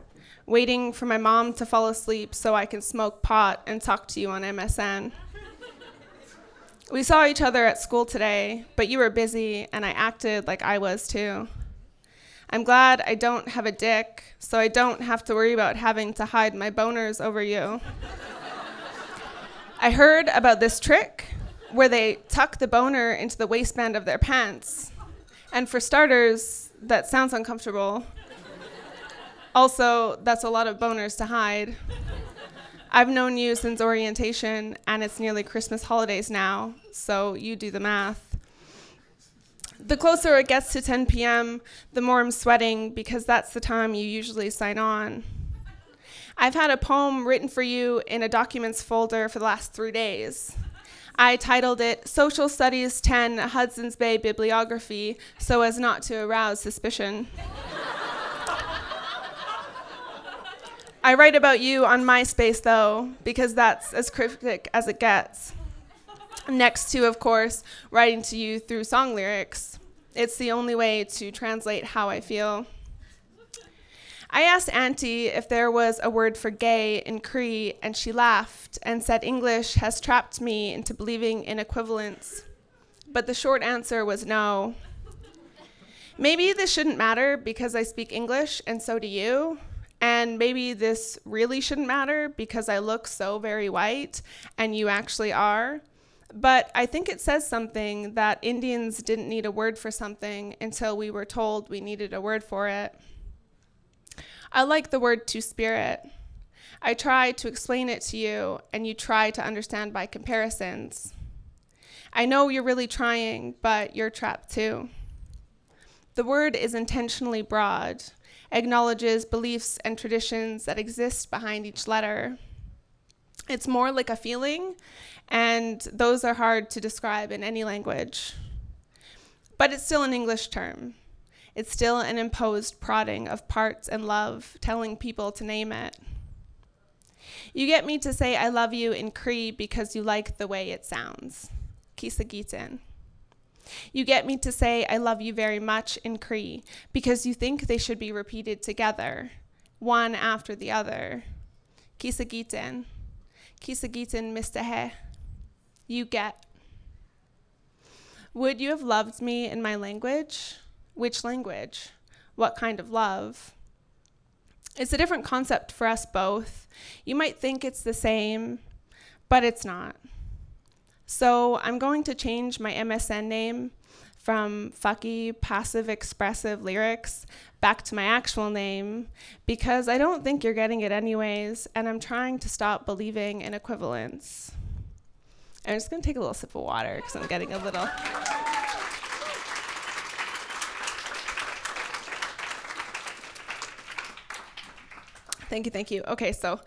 waiting for my mom to fall asleep so I can smoke pot and talk to you on MSN. We saw each other at school today, but you were busy and I acted like I was too. I'm glad I don't have a dick, so I don't have to worry about having to hide my boners over you. I heard about this trick where they tuck the boner into the waistband of their pants. And for starters, that sounds uncomfortable. Also, that's a lot of boners to hide. I've known you since orientation, and it's nearly Christmas holidays now, so you do the math. The closer it gets to 10 p.m., the more I'm sweating because that's the time you usually sign on. I've had a poem written for you in a documents folder for the last three days. I titled it Social Studies 10 Hudson's Bay Bibliography so as not to arouse suspicion. I write about you on MySpace, though, because that's as cryptic as it gets. Next to, of course, writing to you through song lyrics. It's the only way to translate how I feel. I asked Auntie if there was a word for gay in Cree, and she laughed and said English has trapped me into believing in equivalence. But the short answer was no. Maybe this shouldn't matter because I speak English and so do you, and maybe this really shouldn't matter because I look so very white and you actually are. But I think it says something that Indians didn't need a word for something until we were told we needed a word for it. I like the word two spirit. I try to explain it to you, and you try to understand by comparisons. I know you're really trying, but you're trapped too. The word is intentionally broad acknowledges beliefs and traditions that exist behind each letter. It's more like a feeling, and those are hard to describe in any language. But it's still an English term. It's still an imposed prodding of parts and love, telling people to name it. You get me to say I love you in Cree because you like the way it sounds. Kisagiten. You get me to say I love you very much in Cree because you think they should be repeated together, one after the other. Kisagiten. Kisagiten mistahe. You get. Would you have loved me in my language? Which language? What kind of love? It's a different concept for us both. You might think it's the same, but it's not. So I'm going to change my MSN name from fucky passive expressive lyrics back to my actual name because I don't think you're getting it anyways, and I'm trying to stop believing in equivalence. I'm just gonna take a little sip of water because I'm getting a little. Thank you, thank you. Okay, so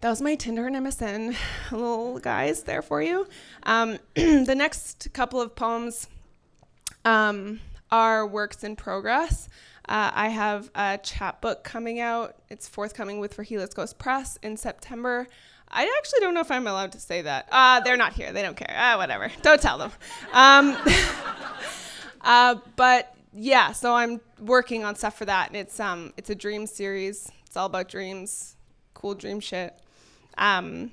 that was my Tinder and MSN little guys there for you. Um, the next couple of poems um, are works in progress. Uh, I have a chapbook coming out. It's forthcoming with Rahila's Ghost Press in September. I actually don't know if I'm allowed to say that. Uh, they're not here. They don't care. Ah, whatever. Don't tell them. Um, uh, but yeah, so I'm working on stuff for that, and it's um, it's a dream series. It's all about dreams, cool dream shit. Um,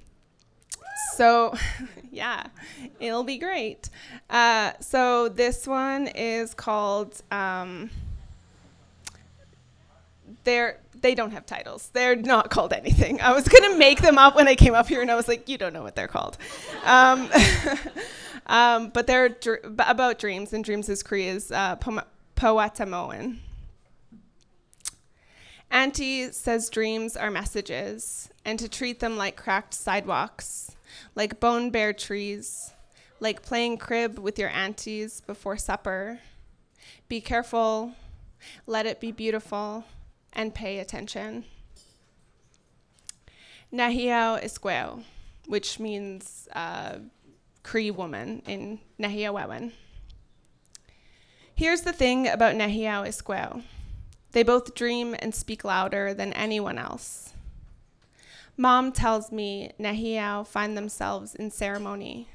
so, yeah, it'll be great. Uh, so this one is called. Um, they're they don't have titles. They're not called anything. I was gonna make them up when I came up here, and I was like, you don't know what they're called. Um, um, but they're dr- about dreams, and dreams is Korea's uh, Poetamoan. Auntie says dreams are messages, and to treat them like cracked sidewalks, like bone bare trees, like playing crib with your aunties before supper. Be careful, let it be beautiful, and pay attention. Nahiao Isqueo, which means uh, Cree woman in Nahiawewen. Here's the thing about Nahiao Isqueo. They both dream and speak louder than anyone else. Mom tells me Nahiao find themselves in ceremony.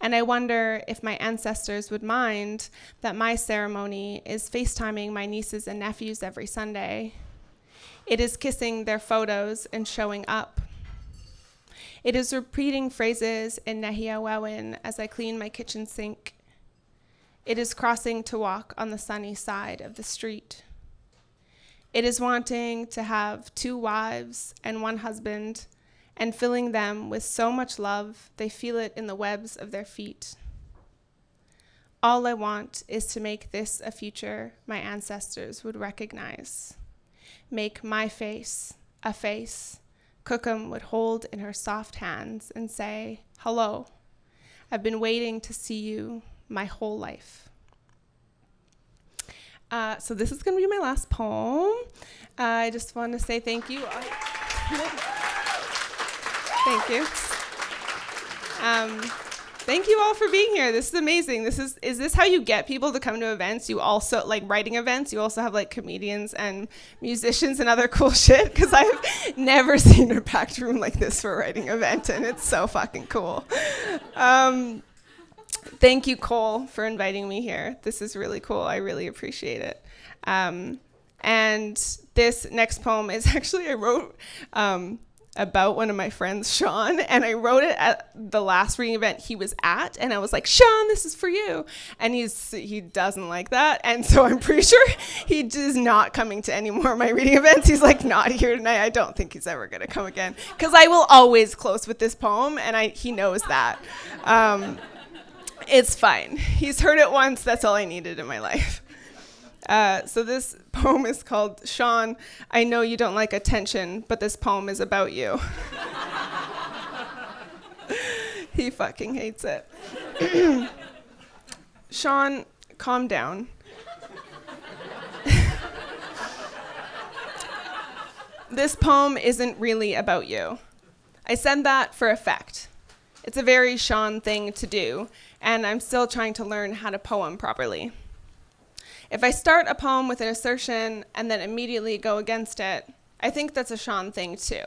And I wonder if my ancestors would mind that my ceremony is FaceTiming my nieces and nephews every Sunday. It is kissing their photos and showing up. It is repeating phrases in Nahiawewin as I clean my kitchen sink. It is crossing to walk on the sunny side of the street. It is wanting to have two wives and one husband and filling them with so much love they feel it in the webs of their feet. All I want is to make this a future my ancestors would recognize. Make my face a face Kokum would hold in her soft hands and say, Hello, I've been waiting to see you my whole life. Uh, so this is going to be my last poem. Uh, I just want to say thank you. thank you. Um, thank you all for being here. This is amazing. This is is this how you get people to come to events? You also like writing events. You also have like comedians and musicians and other cool shit. Because I've never seen a packed room like this for a writing event, and it's so fucking cool. Um, thank you, Cole, for inviting me here. This is really cool. I really appreciate it. Um, and this next poem is actually I wrote um, about one of my friends, Sean, and I wrote it at the last reading event he was at, and I was like, Sean, this is for you. And he's he doesn't like that, and so I'm pretty sure he is not coming to any more of my reading events. He's like not here tonight. I don't think he's ever gonna come again because I will always close with this poem, and I he knows that. Um, it's fine. He's heard it once. That's all I needed in my life. Uh, so this poem is called Sean. I know you don't like attention, but this poem is about you. he fucking hates it. Sean, calm down. this poem isn't really about you. I said that for effect. It's a very Sean thing to do, and I'm still trying to learn how to poem properly. If I start a poem with an assertion and then immediately go against it, I think that's a Sean thing too.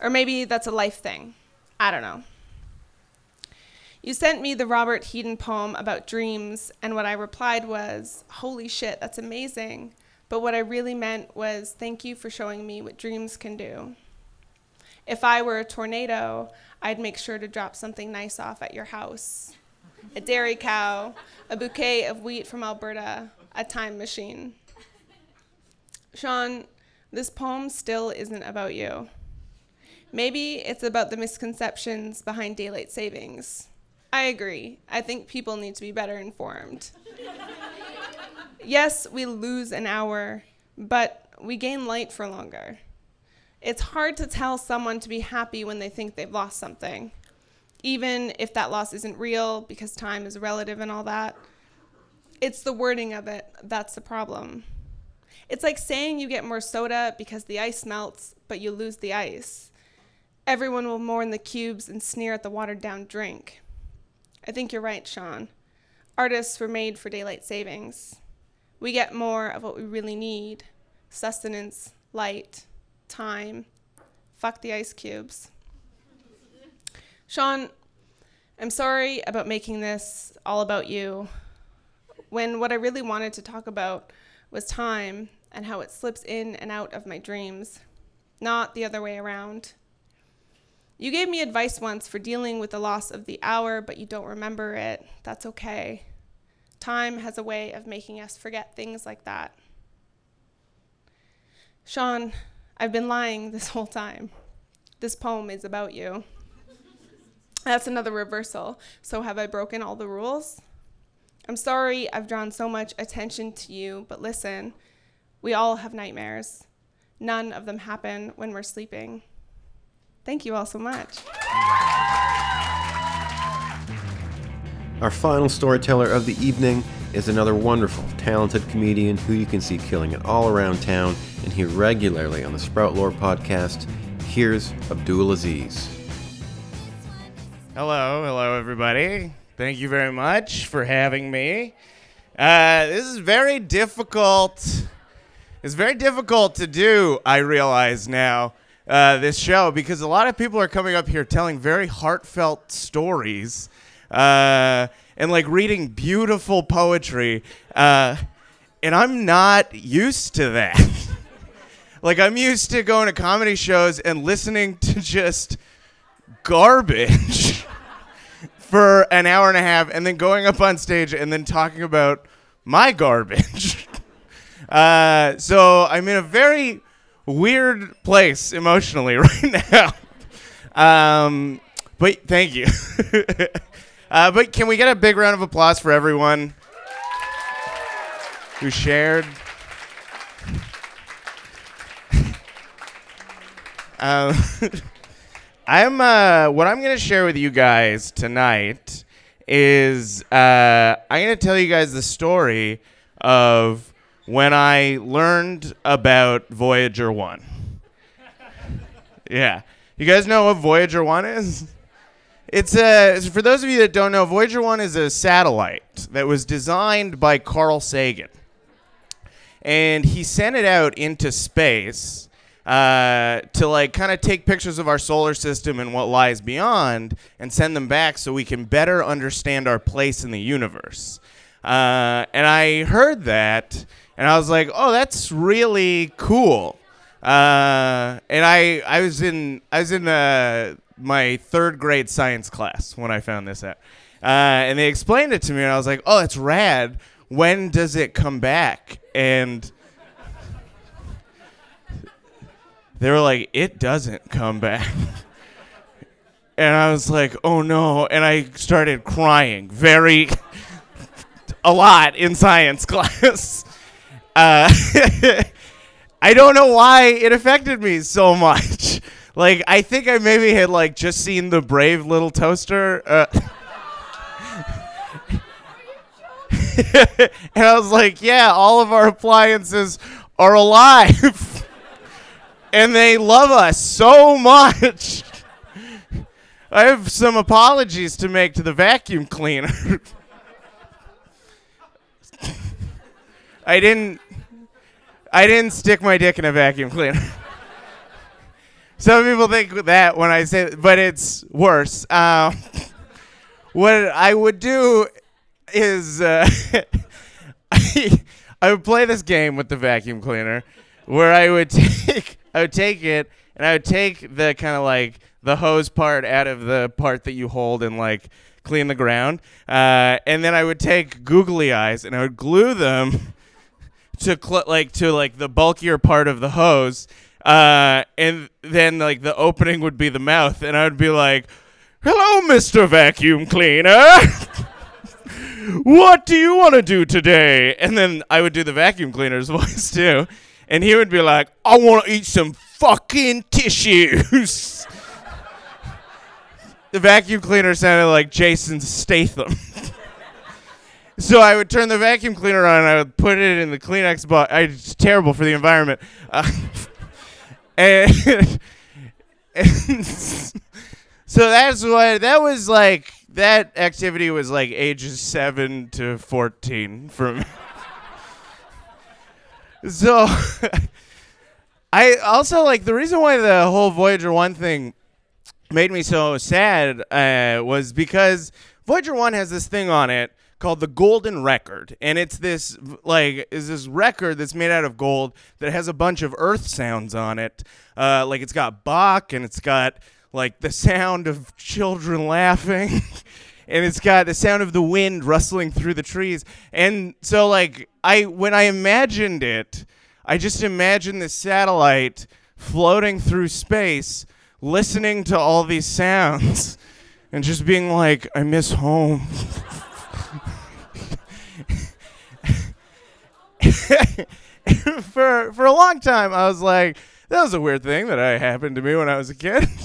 Or maybe that's a life thing. I don't know. You sent me the Robert Heaton poem about dreams, and what I replied was, Holy shit, that's amazing. But what I really meant was, Thank you for showing me what dreams can do. If I were a tornado, I'd make sure to drop something nice off at your house a dairy cow, a bouquet of wheat from Alberta, a time machine. Sean, this poem still isn't about you. Maybe it's about the misconceptions behind daylight savings. I agree. I think people need to be better informed. yes, we lose an hour, but we gain light for longer. It's hard to tell someone to be happy when they think they've lost something, even if that loss isn't real because time is relative and all that. It's the wording of it that's the problem. It's like saying you get more soda because the ice melts, but you lose the ice. Everyone will mourn the cubes and sneer at the watered down drink. I think you're right, Sean. Artists were made for daylight savings. We get more of what we really need sustenance, light, time. Fuck the ice cubes. Sean, I'm sorry about making this all about you when what I really wanted to talk about was time and how it slips in and out of my dreams, not the other way around. You gave me advice once for dealing with the loss of the hour, but you don't remember it. That's okay. Time has a way of making us forget things like that. Sean, I've been lying this whole time. This poem is about you. That's another reversal. So, have I broken all the rules? I'm sorry I've drawn so much attention to you, but listen, we all have nightmares. None of them happen when we're sleeping. Thank you all so much. Our final storyteller of the evening is another wonderful, talented comedian who you can see killing it all around town and hear regularly on the Sprout Lore podcast. Here's Abdul Aziz. Hello, hello, everybody. Thank you very much for having me. Uh, this is very difficult. It's very difficult to do, I realize now, uh, this show, because a lot of people are coming up here telling very heartfelt stories uh, and like reading beautiful poetry. Uh, and I'm not used to that. like, I'm used to going to comedy shows and listening to just garbage for an hour and a half and then going up on stage and then talking about my garbage. uh, so I'm in a very weird place emotionally right now. Um, but thank you. uh, but can we get a big round of applause for everyone who shared? um, I'm uh, what I'm gonna share with you guys tonight is uh, I'm gonna tell you guys the story of when I learned about Voyager One. yeah, you guys know what Voyager One is? It's a for those of you that don't know, Voyager One is a satellite that was designed by Carl Sagan, and he sent it out into space uh, to like kind of take pictures of our solar system and what lies beyond and send them back so we can better understand our place in the universe. Uh, and I heard that and I was like, oh, that's really cool. Uh, and I, I was in, I was in uh, my third grade science class when I found this out. Uh, and they explained it to me, and I was like, oh, that's rad. When does it come back? And they were like, it doesn't come back. and I was like, oh no. And I started crying very, a lot in science class. Uh, I don't know why it affected me so much. Like, I think I maybe had like just seen the brave little toaster. Uh, and I was like, yeah, all of our appliances are alive. And they love us so much. I have some apologies to make to the vacuum cleaner. I didn't I didn't stick my dick in a vacuum cleaner. Some people think that when I say, but it's worse. Um, what I would do is uh, I, I would play this game with the vacuum cleaner, where I would take I would take it and I would take the kind of like the hose part out of the part that you hold and like clean the ground, uh, and then I would take googly eyes and I would glue them to cl- like to like the bulkier part of the hose, uh, and then like the opening would be the mouth, and I would be like, "Hello, Mister Vacuum Cleaner." what do you want to do today? And then I would do the vacuum cleaner's voice too. And he would be like, I want to eat some fucking tissues. the vacuum cleaner sounded like Jason Statham. so I would turn the vacuum cleaner on I would put it in the Kleenex box. It's terrible for the environment. Uh, and, so that's what, that was like, that activity was like ages 7 to 14 for me. So I also like the reason why the whole Voyager 1 thing made me so sad uh, was because Voyager 1 has this thing on it called the Golden Record, and it's this like is this record that's made out of gold that has a bunch of Earth sounds on it. Uh, like it's got Bach and it's got like the sound of children laughing. and it's got the sound of the wind rustling through the trees. And so like I when I imagined it, I just imagined the satellite floating through space, listening to all these sounds and just being like, I miss home. for for a long time I was like, that was a weird thing that I happened to me when I was a kid.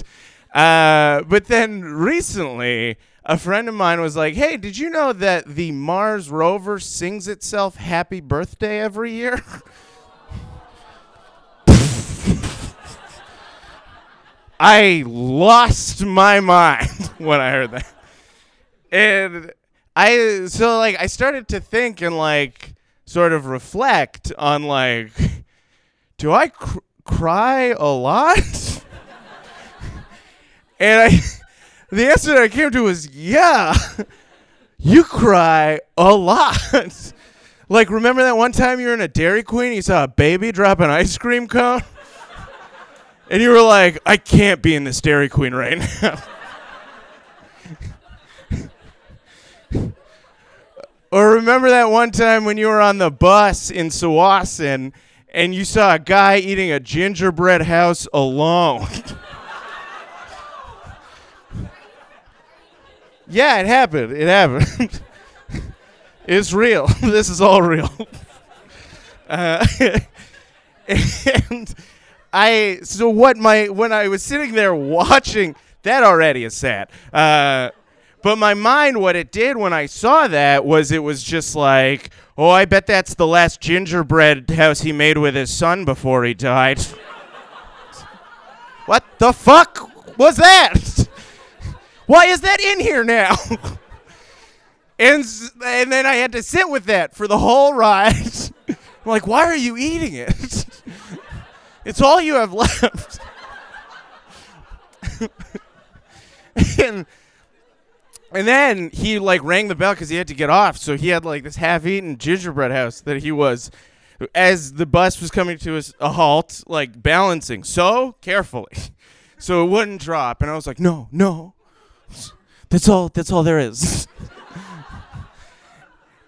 Uh, but then recently, a friend of mine was like, "Hey, did you know that the Mars rover sings itself happy birthday every year?" I lost my mind when I heard that. And I so like I started to think and like sort of reflect on like do I cr- cry a lot? and I the answer that I came to was yeah. You cry a lot. like remember that one time you were in a Dairy Queen, and you saw a baby drop an ice cream cone? and you were like, I can't be in this Dairy Queen right now. or remember that one time when you were on the bus in Tsawwassen and you saw a guy eating a gingerbread house alone. Yeah, it happened. It happened. it's real. this is all real. Uh, and I so what my when I was sitting there watching that already is sad. Uh, but my mind, what it did when I saw that was it was just like, oh, I bet that's the last gingerbread house he made with his son before he died. what the fuck was that? Why is that in here now? and and then I had to sit with that for the whole ride. I'm like, why are you eating it? It's all you have left. and and then he like rang the bell because he had to get off. So he had like this half-eaten gingerbread house that he was, as the bus was coming to a, a halt, like balancing so carefully, so it wouldn't drop. And I was like, no, no, that's all. That's all there is.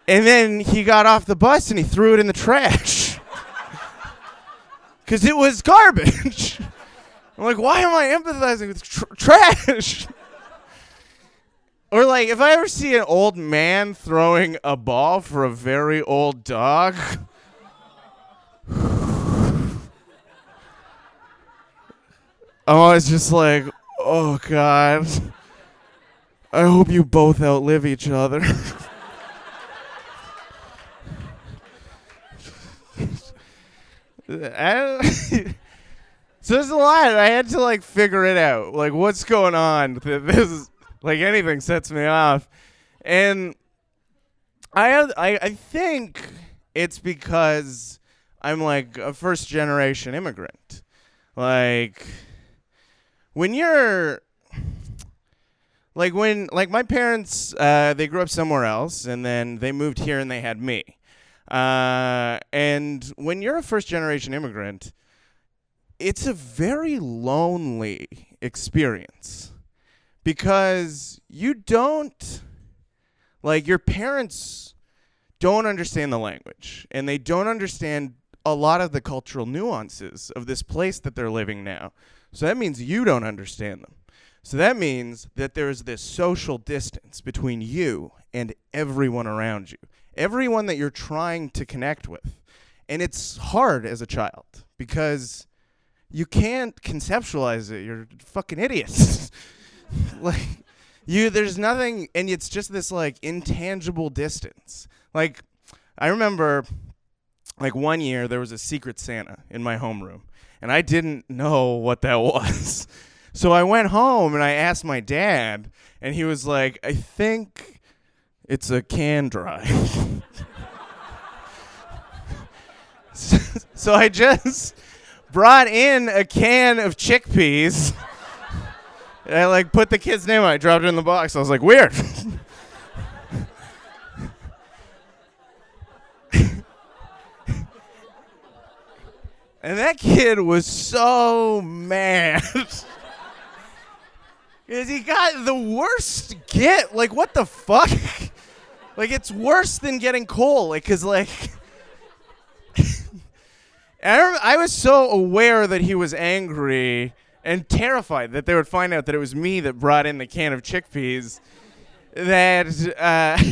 and then he got off the bus and he threw it in the trash because it was garbage. I'm like, why am I empathizing with tr- trash? or like, if I ever see an old man throwing a ball for a very old dog. I'm always just like, oh god. I hope you both outlive each other. So there's a lot. I had to like figure it out. Like what's going on? This is like anything sets me off, and I I I think it's because I'm like a first generation immigrant. Like when you're like when like my parents uh, they grew up somewhere else and then they moved here and they had me uh, and when you're a first generation immigrant it's a very lonely experience because you don't like your parents don't understand the language and they don't understand a lot of the cultural nuances of this place that they're living now. So that means you don't understand them. So that means that there's this social distance between you and everyone around you, everyone that you're trying to connect with. And it's hard as a child because you can't conceptualize it. You're fucking idiots. like you there's nothing and it's just this like intangible distance. Like I remember like one year there was a secret Santa in my homeroom and I didn't know what that was. So I went home and I asked my dad and he was like, "I think it's a can drive." so I just brought in a can of chickpeas. and I like put the kid's name on. it, dropped it in the box. I was like, weird. and that kid was so mad. Because he got the worst get. Like, what the fuck? like, it's worse than getting coal. Like, because, like. I, I was so aware that he was angry and terrified that they would find out that it was me that brought in the can of chickpeas that uh,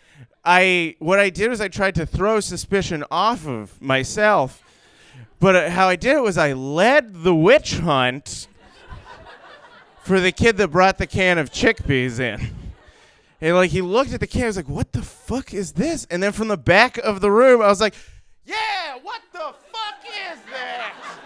I what I did was I tried to throw suspicion off of myself. But uh, how I did it was I led the witch hunt for the kid that brought the can of chickpeas in. And like he looked at the can, I was like, "What the fuck is this?" And then from the back of the room, I was like, "Yeah, what the fuck is this?"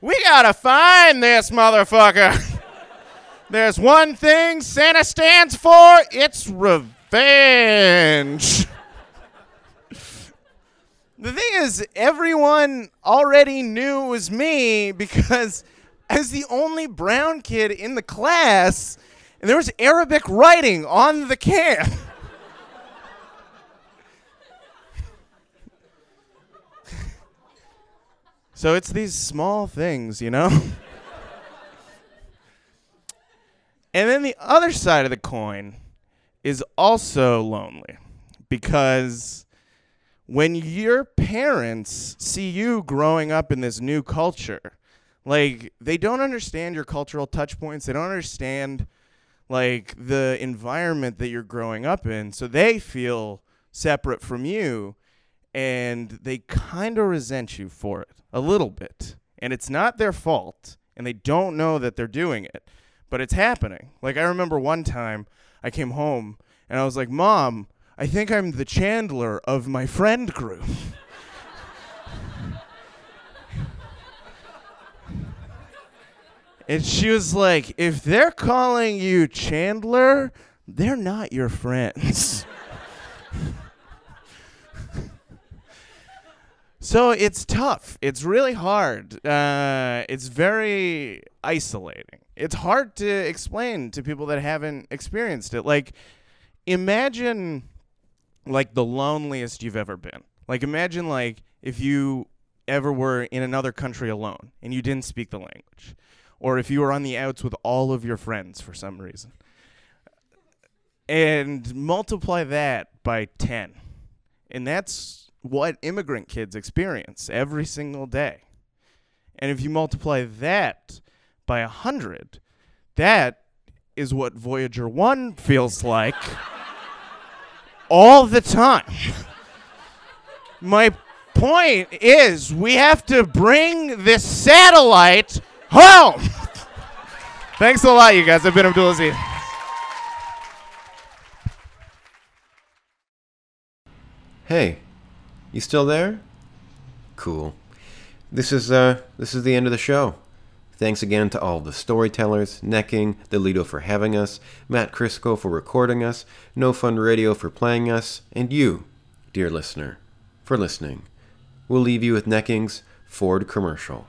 we gotta find this motherfucker. There's one thing Santa stands for. It's revenge. The thing is, everyone already knew it was me because I was the only brown kid in the class, and there was Arabic writing on the can. so it's these small things, you know? and then the other side of the coin is also lonely because when your parents see you growing up in this new culture, like they don't understand your cultural touch points, they don't understand like the environment that you're growing up in, so they feel separate from you and they kind of resent you for it a little bit. And it's not their fault and they don't know that they're doing it, but it's happening. Like I remember one time I came home and I was like, "Mom, I think I'm the Chandler of my friend group. and she was like, if they're calling you Chandler, they're not your friends. so it's tough. It's really hard. Uh, it's very isolating. It's hard to explain to people that haven't experienced it. Like, imagine like the loneliest you've ever been. Like imagine like if you ever were in another country alone and you didn't speak the language or if you were on the outs with all of your friends for some reason. And multiply that by 10. And that's what immigrant kids experience every single day. And if you multiply that by 100, that is what Voyager 1 feels like all the time. My point is, we have to bring this satellite home. Thanks a lot, you guys. I've been Abdul Aziz. Hey, you still there? Cool. This is uh this is the end of the show. Thanks again to all the storytellers, Necking, the Lido for having us, Matt Krysko for recording us, No Fun Radio for playing us, and you, dear listener, for listening. We'll leave you with Necking's Ford commercial.